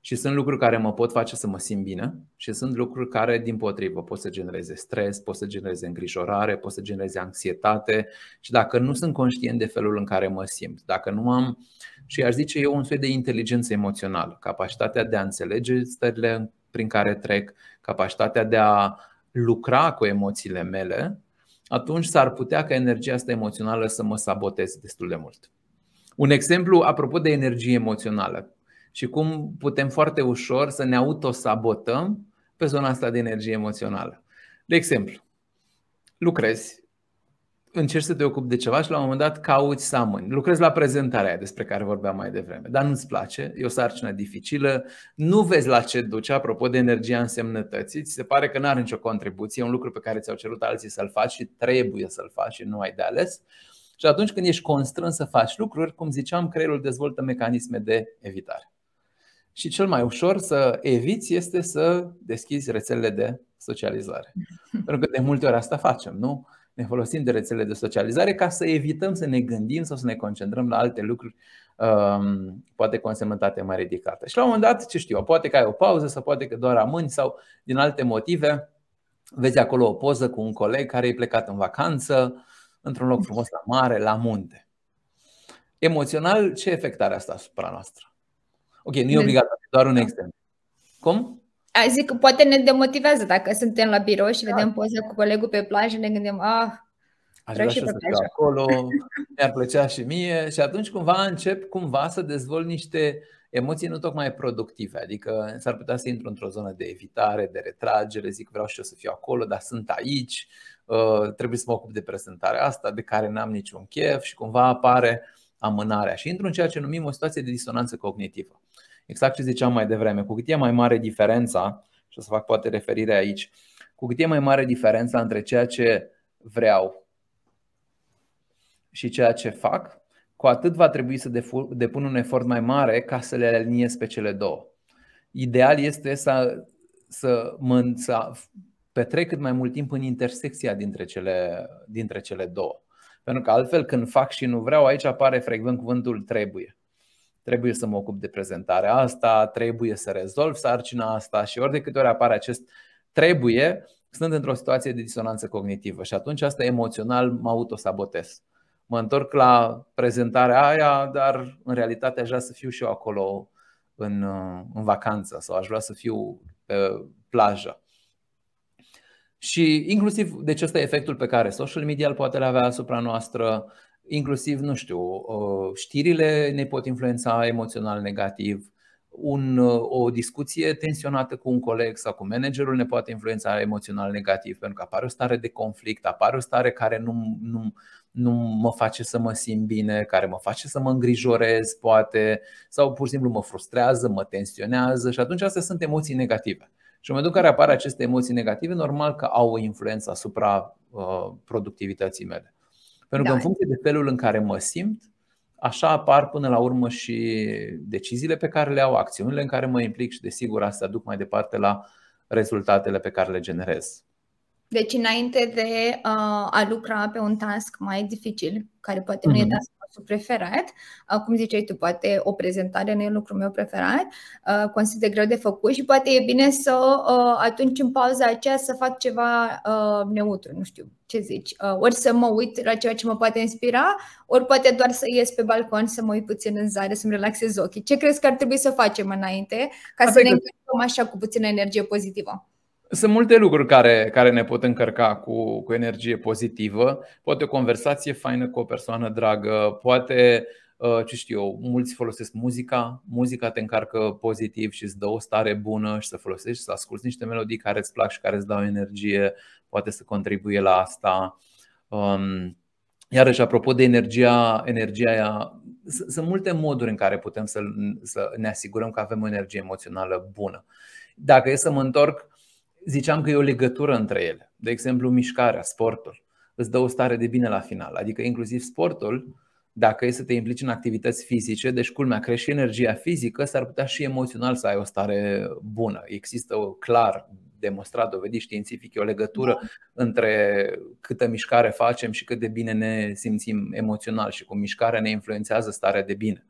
S2: Și sunt lucruri care mă pot face să mă simt bine și sunt lucruri care, din potrivă, pot să genereze stres, pot să genereze îngrijorare, pot să genereze anxietate și dacă nu sunt conștient de felul în care mă simt, dacă nu am, și aș zice eu, un soi de inteligență emoțională, capacitatea de a înțelege stările prin care trec, capacitatea de a lucra cu emoțiile mele, atunci s-ar putea ca energia asta emoțională să mă saboteze destul de mult. Un exemplu apropo de energie emoțională și cum putem foarte ușor să ne autosabotăm pe zona asta de energie emoțională. De exemplu, lucrezi, încerci să te ocupi de ceva și la un moment dat cauți să amâni. Lucrezi la prezentarea aia despre care vorbeam mai devreme, dar nu-ți place, e o sarcină dificilă, nu vezi la ce duce, apropo de energia însemnătății, ți se pare că nu are nicio contribuție, e un lucru pe care ți-au cerut alții să-l faci și trebuie să-l faci și nu ai de ales. Și atunci când ești constrâns să faci lucruri, cum ziceam, creierul dezvoltă mecanisme de evitare. Și cel mai ușor să eviți este să deschizi rețelele de socializare. [laughs] Pentru că de multe ori asta facem, nu? Ne folosim de rețelele de socializare ca să evităm să ne gândim sau să ne concentrăm la alte lucruri, um, poate cu însemnătate mai ridicată. Și la un moment dat, ce știu, poate că ai o pauză sau poate că doar amâni sau din alte motive, vezi acolo o poză cu un coleg care e plecat în vacanță, într-un loc frumos la mare, la munte. Emoțional, ce efect are asta asupra noastră? Ok, nu e obligat, doar un exemplu. Cum?
S1: A, zic că poate ne demotivează dacă suntem la birou și vedem poze cu colegul pe plajă, ne gândim, ah,
S2: Aș vrea și să fiu acolo, [laughs] mi-ar plăcea și mie și atunci cumva încep cumva să dezvolt niște emoții nu tocmai productive, adică s-ar putea să intru într-o zonă de evitare, de retragere, zic vreau și eu să fiu acolo, dar sunt aici, uh, trebuie să mă ocup de prezentarea asta de care n-am niciun chef și cumva apare amânarea și intru în ceea ce numim o situație de disonanță cognitivă. Exact ce ziceam mai devreme, cu cât e mai mare diferența, și o să fac poate referire aici, cu cât e mai mare diferența între ceea ce vreau și ceea ce fac, cu atât va trebui să depun un efort mai mare ca să le aliniez pe cele două. Ideal este să, să, mă, să petrec cât mai mult timp în intersecția dintre cele, dintre cele două. Pentru că altfel când fac și nu vreau, aici apare frecvent cuvântul trebuie. Trebuie să mă ocup de prezentarea asta, trebuie să rezolv sarcina asta și ori de câte ori apare acest trebuie, sunt într-o situație de disonanță cognitivă și atunci asta emoțional mă autosabotez mă întorc la prezentarea aia, dar în realitate aș vrea să fiu și eu acolo în, în vacanță sau aș vrea să fiu pe plajă. Și inclusiv, deci ăsta e efectul pe care social media îl poate avea asupra noastră, inclusiv, nu știu, uh, știrile ne pot influența emoțional negativ, un, o discuție tensionată cu un coleg sau cu managerul ne poate influența emoțional negativ, pentru că apare o stare de conflict, apare o stare care nu, nu, nu mă face să mă simt bine, care mă face să mă îngrijorez, poate, sau pur și simplu mă frustrează, mă tensionează și atunci astea sunt emoții negative. Și în momentul în care apar aceste emoții negative, normal că au o influență asupra uh, productivității mele. Pentru că da. în funcție de felul în care mă simt, așa apar până la urmă și deciziile pe care le au, acțiunile în care mă implic și desigur asta duc mai departe la rezultatele pe care le generez.
S1: Deci, înainte de uh, a lucra pe un task mai dificil, care poate mm-hmm. nu e mhm. task nostru preferat, uh, cum ziceai tu, poate o prezentare nu e lucrul meu preferat, uh, consider greu de făcut și poate e bine să uh, atunci în pauza aceea să fac ceva uh, neutru, nu știu ce zici, uh, ori să mă uit la ceea ce mă poate inspira, ori poate doar să ies pe balcon, să mă uit puțin în zare, să-mi relaxez ochii. Ce crezi că ar trebui să facem înainte ca Asta să ne încărcăm așa cu puțină energie pozitivă?
S2: Sunt multe lucruri care, care ne pot încărca cu, cu energie pozitivă. Poate o conversație faină cu o persoană dragă, poate, uh, ce știu eu, mulți folosesc muzica. Muzica te încarcă pozitiv și îți dă o stare bună și să folosești, să asculti niște melodii care îți plac și care îți dau energie, poate să contribuie la asta. Um, iarăși, apropo de energia, energia aia, sunt multe moduri în care putem să, să ne asigurăm că avem o energie emoțională bună. Dacă e să mă întorc ziceam că e o legătură între ele. De exemplu, mișcarea, sportul, îți dă o stare de bine la final. Adică inclusiv sportul, dacă e să te implici în activități fizice, deci culmea, crește și energia fizică, s-ar putea și emoțional să ai o stare bună. Există o clar demonstrat, dovedit științific, e o legătură între câtă mișcare facem și cât de bine ne simțim emoțional și cum mișcarea ne influențează starea de bine.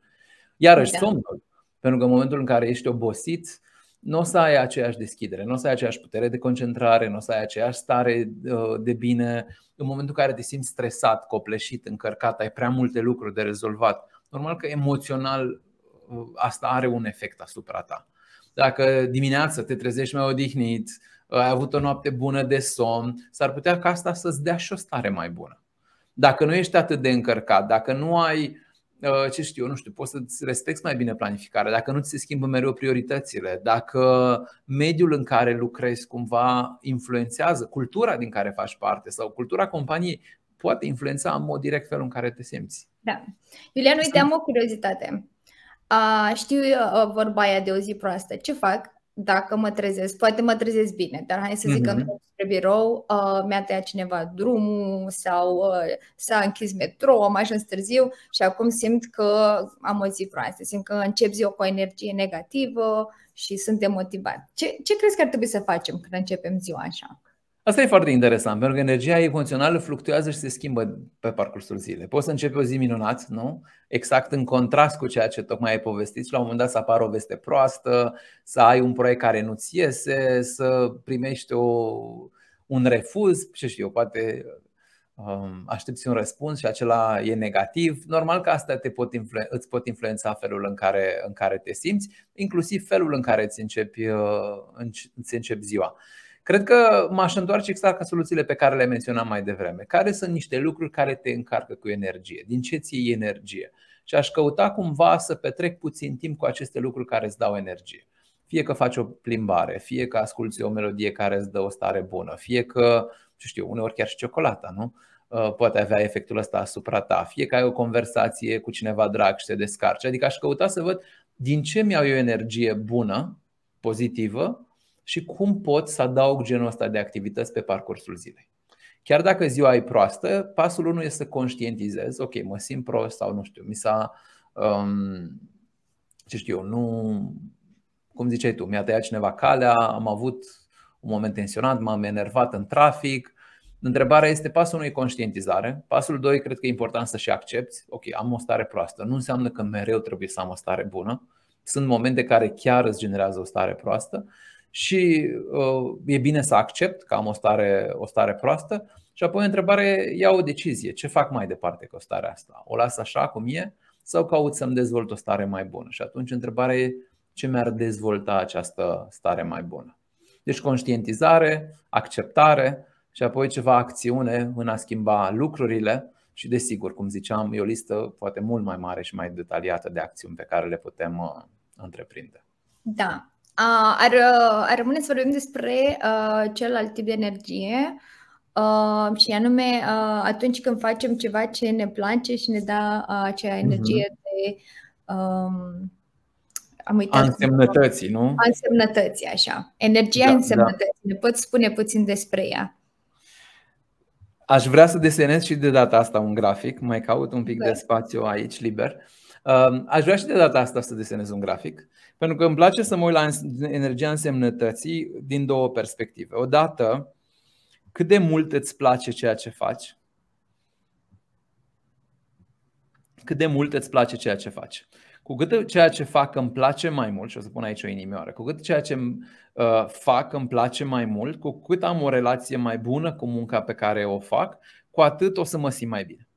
S2: Iarăși, da. somnul. Pentru că în momentul în care ești obosit, nu o să ai aceeași deschidere, nu o să ai aceeași putere de concentrare, nu o să ai aceeași stare uh, de bine. În momentul în care te simți stresat, copleșit, încărcat, ai prea multe lucruri de rezolvat, normal că emoțional uh, asta are un efect asupra ta. Dacă dimineața te trezești mai odihnit, ai avut o noapte bună de somn, s-ar putea ca asta să-ți dea și o stare mai bună. Dacă nu ești atât de încărcat, dacă nu ai Uh, ce știu, nu știu, poți să-ți respecti mai bine planificarea, dacă nu ți se schimbă mereu prioritățile, dacă mediul în care lucrezi cumva influențează cultura din care faci parte sau cultura companiei poate influența în mod direct felul în care te simți.
S1: Da. Iulian, uite, am o curiozitate. Uh, știu uh, vorba aia de o zi proastă. Ce fac dacă mă trezesc, poate mă trezesc bine, dar hai să zic că mm-hmm. spre birou uh, mi-a tăiat cineva drumul sau uh, s-a închis metrou, am ajuns târziu și acum simt că am o zi proastă, simt că încep ziua cu o energie negativă și sunt demotivat. Ce, ce crezi că ar trebui să facem când începem ziua așa?
S2: Asta e foarte interesant, pentru că energia emoțională fluctuează și se schimbă pe parcursul zilei. Poți să începi o zi minunat, nu? exact în contrast cu ceea ce tocmai ai povestit și la un moment dat să apară o veste proastă, să ai un proiect care nu-ți iese, să primești o, un refuz, ce știu eu, poate um, aștepți un răspuns și acela e negativ, normal că asta te pot influ- îți pot influența felul în care, în care te simți, inclusiv felul în care îți începi, uh, îți începi ziua. Cred că m-aș întoarce exact ca soluțiile pe care le menționam mai devreme. Care sunt niște lucruri care te încarcă cu energie? Din ce ți iei energie? Și aș căuta cumva să petrec puțin timp cu aceste lucruri care îți dau energie. Fie că faci o plimbare, fie că asculți o melodie care îți dă o stare bună, fie că, ce știu, uneori chiar și ciocolata, nu? Uh, poate avea efectul ăsta asupra ta, fie că ai o conversație cu cineva drag și te descarci. Adică aș căuta să văd din ce mi-au eu energie bună, pozitivă și cum pot să adaug genul ăsta de activități pe parcursul zilei. Chiar dacă ziua e proastă, pasul 1 este să conștientizez, ok, mă simt prost sau nu știu, mi s-a, um, ce știu eu, nu, cum ziceai tu, mi-a tăiat cineva calea, am avut un moment tensionat, m-am enervat în trafic. Întrebarea este, pasul 1 e conștientizare, pasul 2 cred că e important să și accepti, ok, am o stare proastă, nu înseamnă că mereu trebuie să am o stare bună, sunt momente care chiar îți generează o stare proastă și uh, e bine să accept că am o stare, o stare proastă și apoi întrebare, iau o decizie, ce fac mai departe cu starea asta? O las așa cum e sau caut să-mi dezvolt o stare mai bună? Și atunci întrebarea e ce mi-ar dezvolta această stare mai bună. Deci conștientizare, acceptare și apoi ceva acțiune în a schimba lucrurile și desigur, cum ziceam, e o listă poate mult mai mare și mai detaliată de acțiuni pe care le putem uh, întreprinde.
S1: Da, ar, ar rămâne să vorbim despre uh, celălalt tip de energie uh, și anume uh, atunci când facem ceva ce ne place și ne dă uh, acea mhm. energie uh-huh. de um,
S2: am uitat însemnătății, nu?
S1: Însemnătății, așa. Energia da, însemnătății. Da. Ne poți spune puțin despre ea?
S2: Aș vrea să desenez și de data asta un grafic, mai caut un pic da. de spațiu aici liber. Um, aș vrea și de data asta să desenez un grafic, pentru că îmi place să mă uit la energia însemnătății din două perspective. Odată, cât de mult îți place ceea ce faci, cât de mult îți place ceea ce faci. Cu cât ceea ce fac îmi place mai mult, și o să pun aici o inimioară, cu cât ceea ce uh, fac îmi place mai mult, cu cât am o relație mai bună cu munca pe care o fac, cu atât o să mă simt mai bine.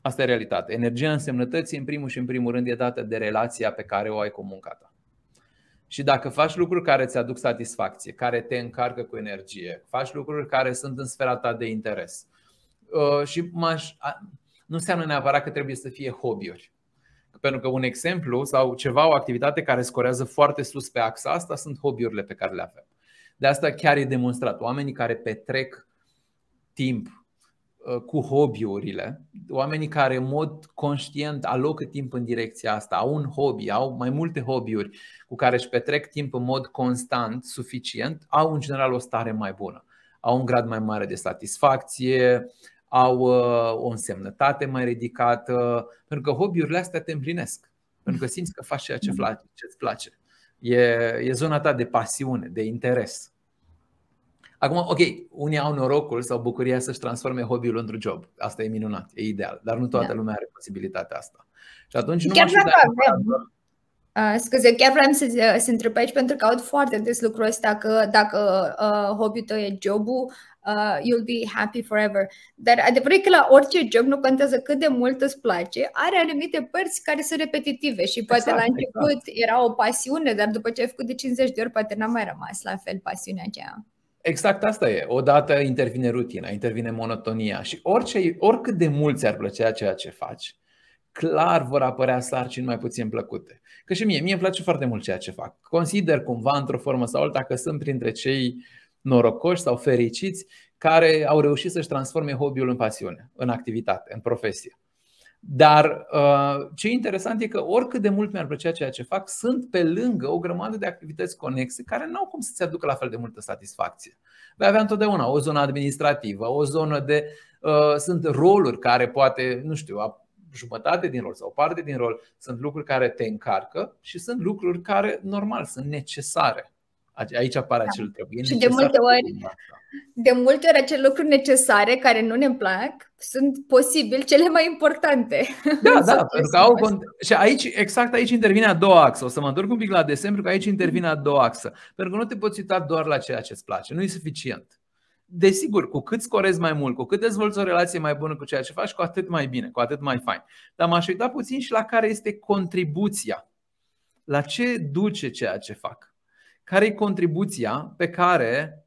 S2: Asta e realitatea. Energia însemnătății, în primul și în primul rând, e dată de relația pe care o ai cu munca ta. Și dacă faci lucruri care îți aduc satisfacție, care te încarcă cu energie, faci lucruri care sunt în sfera ta de interes. Uh, și nu înseamnă neapărat că trebuie să fie hobby-uri. Pentru că un exemplu sau ceva, o activitate care scorează foarte sus pe axa asta sunt hobby-urile pe care le avem. De asta chiar e demonstrat. Oamenii care petrec timp Uh, cu hobby-urile, oamenii care în mod conștient alocă timp în direcția asta, au un hobby, au mai multe hobby-uri cu care își petrec timp în mod constant, suficient, au în general o stare mai bună. Au un grad mai mare de satisfacție, au uh, o însemnătate mai ridicată, pentru că hobby-urile astea te împlinesc, pentru că simți că faci ceea ce îți place. E, e zona ta de pasiune, de interes. Acum, ok, unii au norocul sau bucuria să-și transforme hobby-ul într-un job. Asta e minunat, e ideal, dar nu toată da. lumea are posibilitatea asta. Și atunci nu
S1: chiar vreau avem. Uh, scuze, chiar vreau să, să întreb aici pentru că aud foarte des lucrul ăsta că dacă uh, hobby-ul tău e jobul, uh, you'll be happy forever. Dar adevărul e că la orice job, nu contează cât de mult îți place, are anumite părți care sunt repetitive și poate exact, la început exact. era o pasiune, dar după ce ai făcut de 50 de ori, poate n-a mai rămas la fel pasiunea aceea.
S2: Exact asta e. Odată intervine rutina, intervine monotonia și orice, oricât de mult ți-ar plăcea ceea ce faci, clar vor apărea sarcini mai puțin plăcute. Că și mie, mie îmi place foarte mult ceea ce fac. Consider cumva, într-o formă sau alta, că sunt printre cei norocoși sau fericiți care au reușit să-și transforme hobby-ul în pasiune, în activitate, în profesie. Dar uh, ce e interesant e că oricât de mult mi-ar plăcea ceea ce fac, sunt pe lângă o grămadă de activități conexe care nu au cum să-ți aducă la fel de multă satisfacție. Vei avea întotdeauna o zonă administrativă, o zonă de. Uh, sunt roluri care poate, nu știu, jumătate din rol sau o parte din rol sunt lucruri care te încarcă și sunt lucruri care, normal, sunt necesare. Aici apare da. acel trebuie.
S1: Și de multe ori, de multe ori acele lucruri necesare care nu ne plac sunt posibil cele mai importante.
S2: Da, [laughs] da, pentru că au și aici, exact aici intervine a doua axă. O să mă întorc un pic la desen, pentru că aici intervine a doua axă. Pentru că nu te poți uita doar la ceea ce îți place, nu e suficient. desigur, cu cât scorezi mai mult, cu cât dezvolți o relație mai bună cu ceea ce faci, cu atât mai bine, cu atât mai fain. Dar m-aș uita puțin și la care este contribuția. La ce duce ceea ce fac? Care e contribuția pe care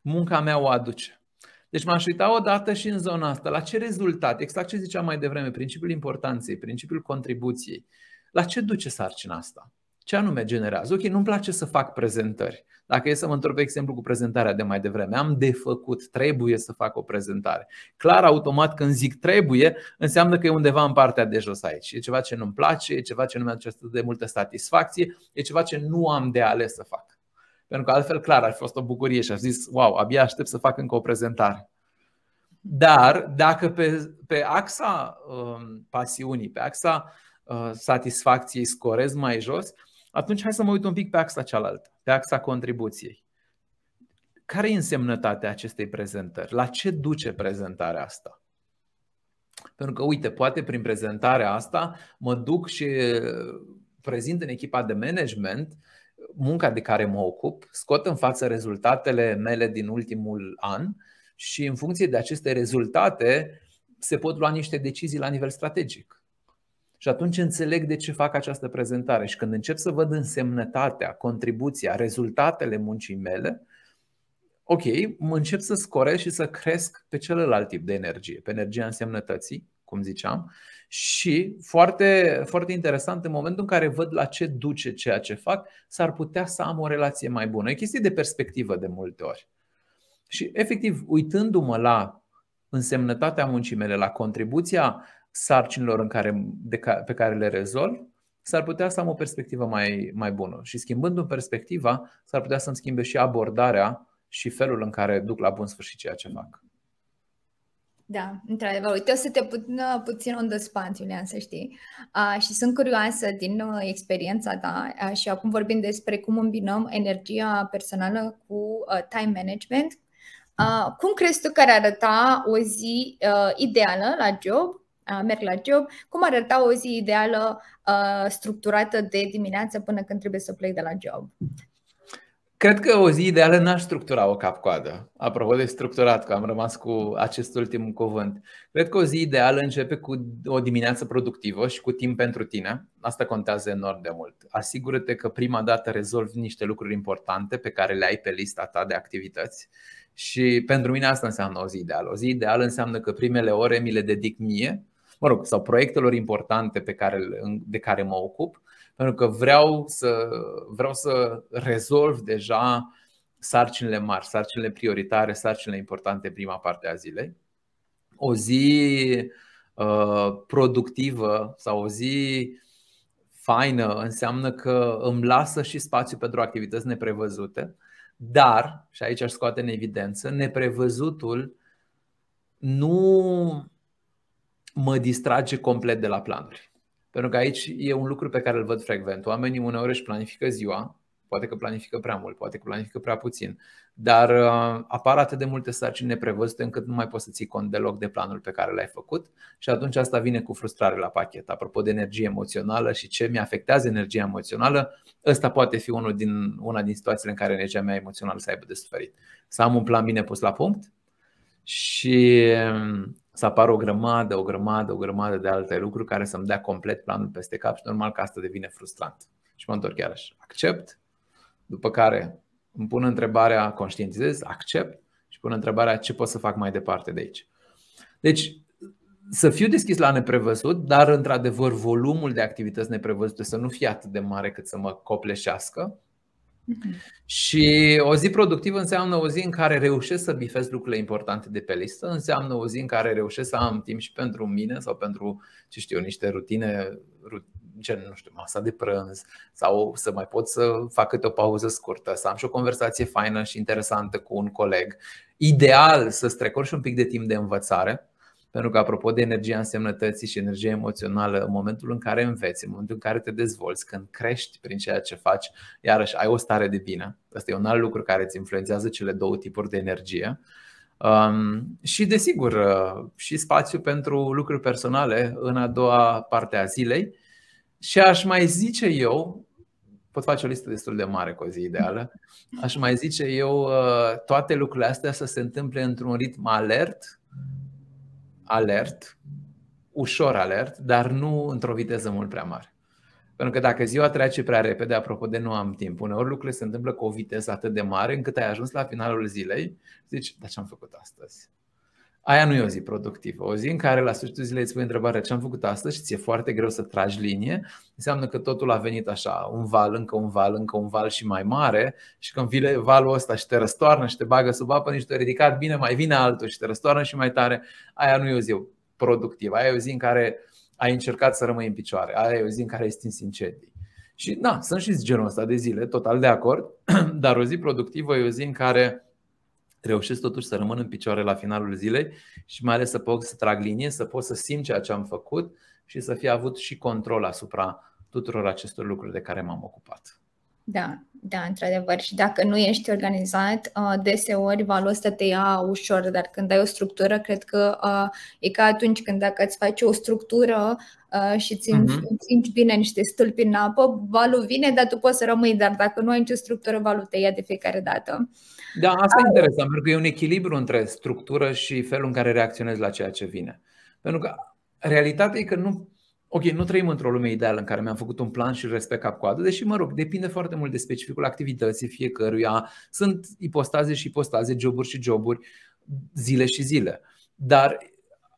S2: munca mea o aduce? Deci m-aș uita odată și în zona asta la ce rezultat, exact ce ziceam mai devreme, principiul importanței, principiul contribuției. La ce duce sarcina asta? Ce anume generează? Ok, nu-mi place să fac prezentări. Dacă e să mă întorc, pe exemplu, cu prezentarea de mai devreme, am de făcut, trebuie să fac o prezentare. Clar, automat, când zic trebuie, înseamnă că e undeva în partea de jos aici. E ceva ce nu-mi place, e ceva ce nu mi-aduce de multă satisfacție, e ceva ce nu am de ales să fac. Pentru că altfel, clar, ar fi fost o bucurie și aș zis, wow, abia aștept să fac încă o prezentare. Dar dacă pe, pe axa um, pasiunii, pe axa uh, satisfacției scorez mai jos, atunci hai să mă uit un pic pe axa cealaltă, pe axa contribuției. Care e însemnătatea acestei prezentări? La ce duce prezentarea asta? Pentru că, uite, poate prin prezentarea asta mă duc și prezint în echipa de management munca de care mă ocup, scot în față rezultatele mele din ultimul an și în funcție de aceste rezultate se pot lua niște decizii la nivel strategic. Și atunci înțeleg de ce fac această prezentare. Și când încep să văd însemnătatea, contribuția, rezultatele muncii mele, ok, mă încep să scoresc și să cresc pe celălalt tip de energie, pe energia însemnătății, cum ziceam. Și foarte, foarte interesant, în momentul în care văd la ce duce ceea ce fac, s-ar putea să am o relație mai bună. E chestie de perspectivă de multe ori. Și efectiv, uitându-mă la însemnătatea muncii mele, la contribuția sarcinilor în care, de, pe care le rezolv, s-ar putea să am o perspectivă mai, mai bună. Și schimbând perspectiva, s-ar putea să-mi schimbe și abordarea și felul în care duc la bun sfârșit ceea ce fac.
S1: Da, într-adevăr. Uite, o să te pun uh, puțin on the spot, Iulian, să știi. Uh, și sunt curioasă din uh, experiența ta uh, și acum vorbim despre cum îmbinăm energia personală cu uh, time management. Uh, cum crezi tu că ar arăta o zi uh, ideală la job merg la job, cum ar arăta o zi ideală structurată de dimineață până când trebuie să plec de la job?
S2: Cred că o zi ideală n-aș structura-o cap-coadă. Apropo de structurat, că am rămas cu acest ultim cuvânt. Cred că o zi ideală începe cu o dimineață productivă și cu timp pentru tine. Asta contează enorm de mult. Asigură-te că prima dată rezolvi niște lucruri importante pe care le ai pe lista ta de activități. Și pentru mine asta înseamnă o zi ideală. O zi ideală înseamnă că primele ore mi le dedic mie mă rog, sau proiectelor importante pe care, de care mă ocup, pentru că vreau să, vreau să rezolv deja sarcinile mari, sarcinile prioritare, sarcinile importante prima parte a zilei. O zi uh, productivă sau o zi faină înseamnă că îmi lasă și spațiu pentru activități neprevăzute, dar, și aici aș scoate în evidență, neprevăzutul nu mă distrage complet de la planuri. Pentru că aici e un lucru pe care îl văd frecvent. Oamenii uneori își planifică ziua, poate că planifică prea mult, poate că planifică prea puțin, dar uh, apar atât de multe sarcini neprevăzute încât nu mai poți să ții cont deloc de planul pe care l-ai făcut și atunci asta vine cu frustrare la pachet. Apropo de energie emoțională și ce mi afectează energia emoțională, ăsta poate fi unul din, una din situațiile în care energia mea emoțională să aibă de suferit. Să am un plan bine pus la punct și să apară o grămadă, o grămadă, o grămadă de alte lucruri care să-mi dea complet planul peste cap și normal că asta devine frustrant. Și mă întorc iarăși. Accept, după care îmi pun întrebarea, conștientizez, accept și pun întrebarea ce pot să fac mai departe de aici. Deci, să fiu deschis la neprevăzut, dar într-adevăr volumul de activități neprevăzute să nu fie atât de mare cât să mă copleșească Mhm. Și o zi productivă înseamnă o zi în care reușesc să bifez lucrurile importante de pe listă, înseamnă o zi în care reușesc să am timp și pentru mine sau pentru, ce știu, niște rutine, gen, nu știu, masa de prânz sau să mai pot să fac câte o pauză scurtă, să am și o conversație faină și interesantă cu un coleg. Ideal să strecor și un pic de timp de învățare, pentru că, apropo de energia însemnătății și energia emoțională, în momentul în care înveți, în momentul în care te dezvolți, când crești prin ceea ce faci, iarăși ai o stare de bine. Asta e un alt lucru care îți influențează cele două tipuri de energie. Um, și, desigur, uh, și spațiu pentru lucruri personale în a doua parte a zilei. Și aș mai zice eu, pot face o listă destul de mare cu o zi ideală. Aș mai zice eu, uh, toate lucrurile astea să se întâmple într-un ritm alert, alert, ușor alert, dar nu într-o viteză mult prea mare. Pentru că dacă ziua trece prea repede, apropo de nu am timp, uneori lucrurile se întâmplă cu o viteză atât de mare încât ai ajuns la finalul zilei zici, dar ce am făcut astăzi? Aia nu e o zi productivă. O zi în care la sfârșitul zilei îți pui întrebarea ce am făcut astăzi și ți-e foarte greu să tragi linie, înseamnă că totul a venit așa, un val, încă un val, încă un val și mai mare și când vine valul ăsta și te răstoarnă și te bagă sub apă, nici te ridicat bine, mai vine altul și te răstoarnă și mai tare, aia nu e o zi productivă. Aia e o zi în care ai încercat să rămâi în picioare. Aia e o zi în care ai stins incendii. Și da, sunt și genul ăsta de zile, total de acord, [clears throat] dar o zi productivă e o zi în care reușesc totuși să rămân în picioare la finalul zilei și mai ales să pot să trag linie, să pot să simt ceea ce am făcut și să fie avut și control asupra tuturor acestor lucruri de care m-am ocupat.
S1: Da, da, într-adevăr. Și dacă nu ești organizat, uh, deseori valul ăsta te ia ușor, dar când ai o structură, cred că uh, e ca atunci când dacă îți faci o structură uh, și ți uh-huh. bine niște stâlpi în apă, valul vine, dar tu poți să rămâi, dar dacă nu ai nicio structură, valul te ia de fiecare dată.
S2: Da, asta e interesant, pentru că e un echilibru între structură și felul în care reacționezi la ceea ce vine. Pentru că realitatea e că nu ok, nu trăim într-o lume ideală în care mi-am făcut un plan și îl respect cap-coadă, deși, mă rog, depinde foarte mult de specificul activității fiecăruia. Sunt ipostaze și ipostaze, joburi și joburi, zile și zile. Dar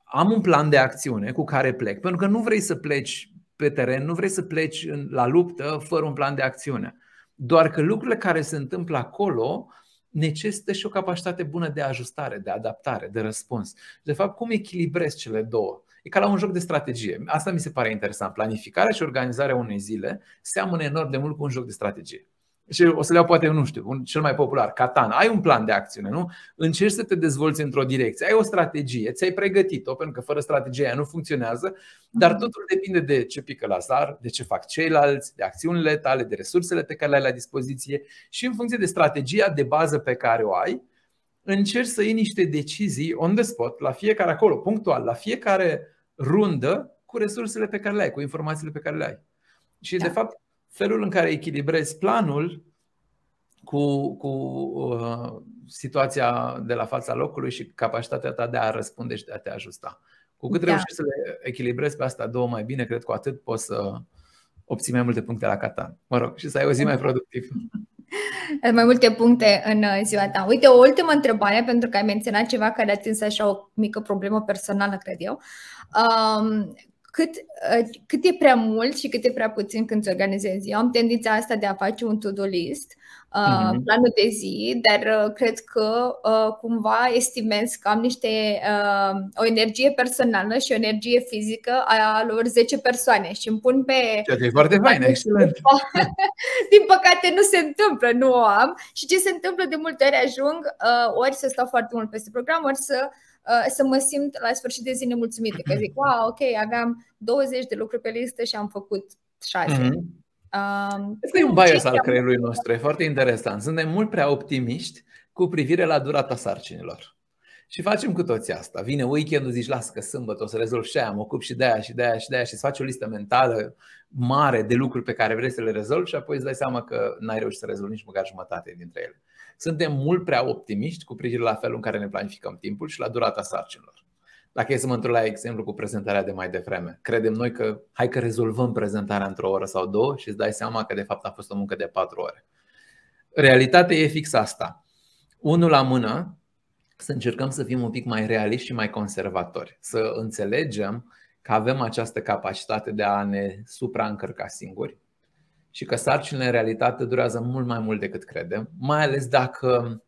S2: am un plan de acțiune cu care plec, pentru că nu vrei să pleci pe teren, nu vrei să pleci la luptă fără un plan de acțiune. Doar că lucrurile care se întâmplă acolo necesită și o capacitate bună de ajustare, de adaptare, de răspuns. De fapt, cum echilibrezi cele două? E ca la un joc de strategie. Asta mi se pare interesant. Planificarea și organizarea unei zile seamănă enorm de mult cu un joc de strategie. Și o să le iau poate, nu știu, un, cel mai popular, Catan. Ai un plan de acțiune, nu? Încerci să te dezvolți într-o direcție, ai o strategie, ți-ai pregătit-o, pentru că fără strategia nu funcționează, dar mhm. totul depinde de ce pică la zar, de ce fac ceilalți, de acțiunile tale, de resursele pe care le ai la dispoziție și în funcție de strategia de bază pe care o ai, încerci să iei niște decizii on the spot, la fiecare acolo, punctual, la fiecare rundă cu resursele pe care le ai, cu informațiile pe care le ai. Și, da. de fapt, felul în care echilibrezi planul cu, cu uh, situația de la fața locului și capacitatea ta de a răspunde și de a te ajusta. Cu cât da. reușești să le echilibrezi pe asta două mai bine, cred că cu atât poți să obții mai multe puncte la Catan. Mă rog, și să ai o zi mai productivă. [laughs]
S1: mai multe puncte în uh, ziua ta. Uite, o ultimă întrebare, pentru că ai menționat ceva care a atins așa o mică problemă personală, cred eu. Um, cât, uh, cât e prea mult și cât e prea puțin când îți organizezi. Eu am tendința asta de a face un to-do list uh, mhm. planul de zi, dar uh, cred că uh, cumva estimez că am niște uh, o energie personală și o energie fizică a lor 10 persoane și îmi pun pe.
S2: Ceea ce e foarte fain, excelent. [laughs]
S1: Din păcate nu se întâmplă, nu o am. Și ce se întâmplă de multe ori ajung uh, ori să stau foarte mult peste program, ori să uh, să mă simt la sfârșit de zi nemulțumită, că zic, wow, ok, aveam 20 de lucruri pe listă și am făcut 6. Mm-hmm.
S2: Este un bias al creierului nostru, e foarte interesant. Suntem mult prea optimiști cu privire la durata sarcinilor. Și facem cu toții asta. Vine weekendul, zici, las că sâmbătă o să rezolv și aia, mă ocup și de aia și de aia și de aia și îți faci o listă mentală mare de lucruri pe care vrei să le rezolvi și apoi îți dai seama că n-ai reușit să rezolvi nici măcar jumătate dintre ele. Suntem mult prea optimiști cu privire la felul în care ne planificăm timpul și la durata sarcinilor. Dacă e să mă întorc la exemplu cu prezentarea de mai devreme, credem noi că hai că rezolvăm prezentarea într-o oră sau două și îți dai seama că de fapt a fost o muncă de patru ore. Realitatea e fix asta. Unul la mână, să încercăm să fim un pic mai realiști și mai conservatori, să înțelegem că avem această capacitate de a ne supraîncărca singuri și că sarcinile în realitate durează mult mai mult decât credem, mai ales dacă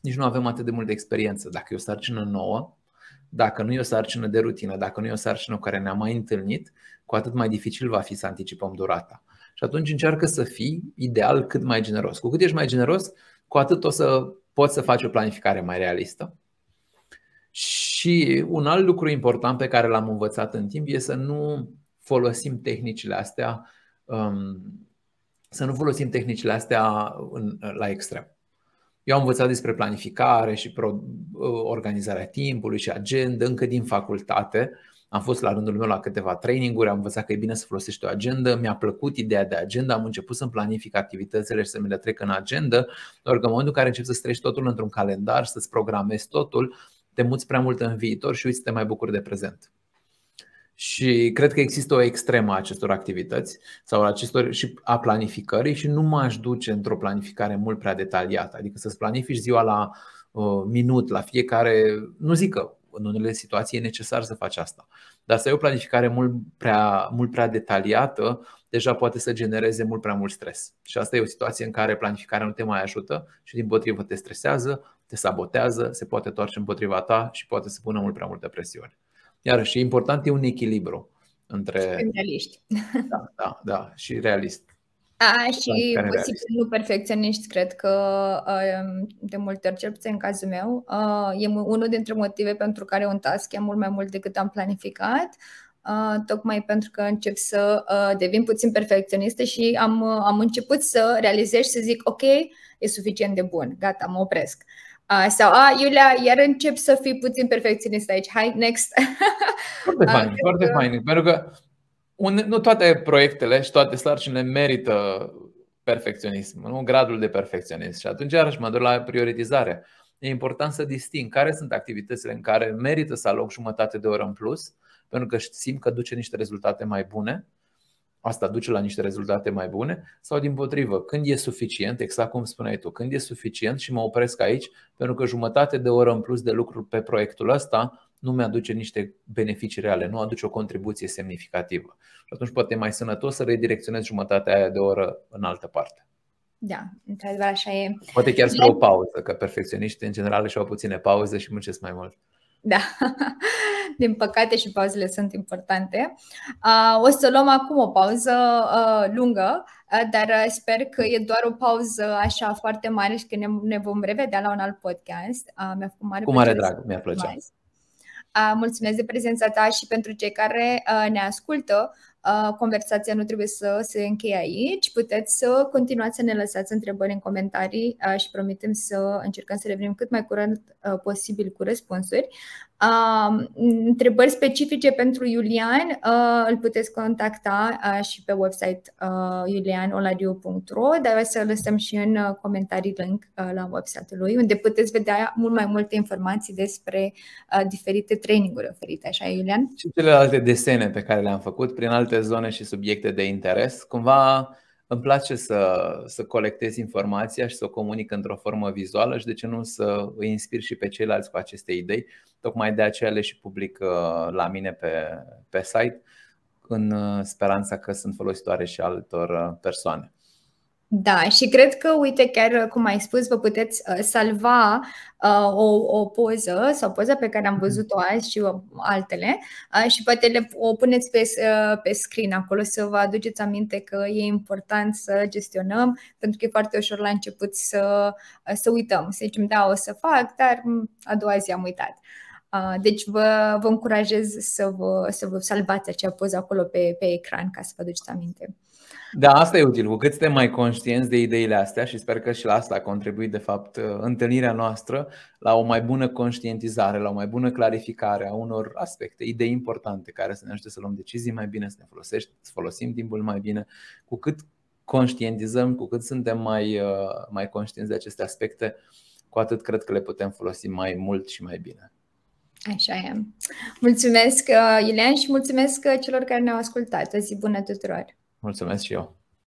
S2: nici nu avem atât de multă experiență. Dacă e o sarcină nouă, dacă nu e o sarcină de rutină, dacă nu e o sarcină cu care ne-am mai întâlnit, cu atât mai dificil va fi să anticipăm durata. Și atunci încearcă să fii ideal cât mai generos. Cu cât ești mai generos, cu atât o să poți să faci o planificare mai realistă. Și un alt lucru important pe care l-am învățat în timp e să nu folosim tehnicile astea, um, să nu folosim tehnicile astea în, la extrem. Eu am învățat despre planificare și pro, uh, organizarea timpului și agenda încă din facultate Am fost la rândul meu la câteva traininguri, am învățat că e bine să folosești o agenda, mi-a plăcut ideea de agenda, am început să-mi planific activitățile și să mi le trec în agenda, doar că în momentul în care începi să strești totul într-un calendar, să-ți programezi totul, te muți prea mult în viitor și uiți să te mai bucuri de prezent. Și cred că există o extremă a acestor activități sau acestor și a planificării și nu m-aș duce într-o planificare mult prea detaliată. Adică să-ți planifici ziua la uh, minut, la fiecare, nu zic că în unele situații e necesar să faci asta. Dar să ai o planificare mult prea, mult prea detaliată, deja poate să genereze mult prea mult stres. Și asta e o situație în care planificarea nu te mai ajută și din potrivă te stresează, te sabotează, se poate toarce împotriva ta și poate să pună mult prea multă presiune. Iarăși, e important e un echilibru între.
S1: realiști.
S2: Da, da, da, și realist.
S1: A, și posibil nu perfecționiști, cred că um, de multe ori, cel puțin în cazul meu, uh, e unul dintre motive pentru care un task e mult mai mult decât am planificat, uh, tocmai pentru că încep să uh, devin puțin perfecționistă și am, am început să realizez și să zic, ok, e suficient de bun, gata, mă opresc. Sau, a, Iulia, iar încep să fii puțin perfecționist aici, hai, next. [laughs]
S2: Foarte fain, foarte fain, pentru că nu toate proiectele și toate sarcinile merită perfecționism, nu gradul de perfecționism. Și atunci, iarăși, mă duc la prioritizare. E important să disting care sunt activitățile în care merită să aloc jumătate de oră în plus, pentru că simt că duce niște rezultate mai bune. Asta duce la niște rezultate mai bune sau din potrivă, când e suficient, exact cum spuneai tu, când e suficient și mă opresc aici, pentru că jumătate de oră în plus de lucru pe proiectul ăsta nu mi-aduce niște beneficii reale, nu aduce o contribuție semnificativă. Și atunci poate e mai sănătos să redirecționez jumătatea aia de oră în altă parte.
S1: Da, într-adevăr așa e.
S2: Poate chiar spre o pauză, că perfecționiștii în general și au puține pauze și muncesc mai mult.
S1: Da, [laughs] din păcate și pauzele sunt importante. O să luăm acum o pauză lungă, dar sper că e doar o pauză așa foarte mare și că ne, vom revedea la un alt podcast.
S2: Mi-a făcut mare Cu mare drag, mi-a plăcea.
S1: Mulțumesc de prezența ta și pentru cei care ne ascultă. Conversația nu trebuie să se încheie aici. Puteți să continuați să ne lăsați întrebări în comentarii și promitem să încercăm să revenim cât mai curând posibil cu răspunsuri. Întrebări specifice pentru Iulian îl puteți contacta și pe website iulianoladiu.ro, dar o să lăsăm și în comentarii link la website-ul lui, unde puteți vedea mult mai multe informații despre diferite traininguri oferite, așa, Iulian?
S2: Și celelalte desene pe care le-am făcut prin alte zone și subiecte de interes. Cumva îmi place să, să colectez informația și să o comunic într-o formă vizuală și de ce nu să îi inspir și pe ceilalți cu aceste idei. Tocmai de aceea le și public uh, la mine pe, pe site în uh, speranța că sunt folositoare și altor uh, persoane.
S1: Da, și cred că, uite, chiar cum ai spus, vă puteți uh, salva uh, o, o poză sau poza pe care am mhm. văzut-o azi și uh, altele uh, și poate le, o puneți pe, uh, pe screen acolo să vă aduceți aminte că e important să gestionăm, pentru că e foarte ușor la început să, uh, să uităm, să zicem, da, o să fac, dar mm, a doua zi am uitat. Uh, deci vă, vă încurajez să vă, să vă salvați acea poză acolo pe, pe ecran ca să vă aduceți aminte.
S2: Da, asta e util. Cu cât suntem mai conștienți de ideile astea și sper că și la asta a contribuit, de fapt, întâlnirea noastră la o mai bună conștientizare, la o mai bună clarificare a unor aspecte, idei importante care să ne ajute să luăm decizii mai bine, să ne folosești, să folosim timpul mai bine. Cu cât conștientizăm, cu cât suntem mai, mai conștienți de aceste aspecte, cu atât cred că le putem folosi mai mult și mai bine.
S1: Așa e. Mulțumesc, Iulian, și mulțumesc celor care ne-au ascultat. O zi bună tuturor!
S2: Mulțumesc și eu!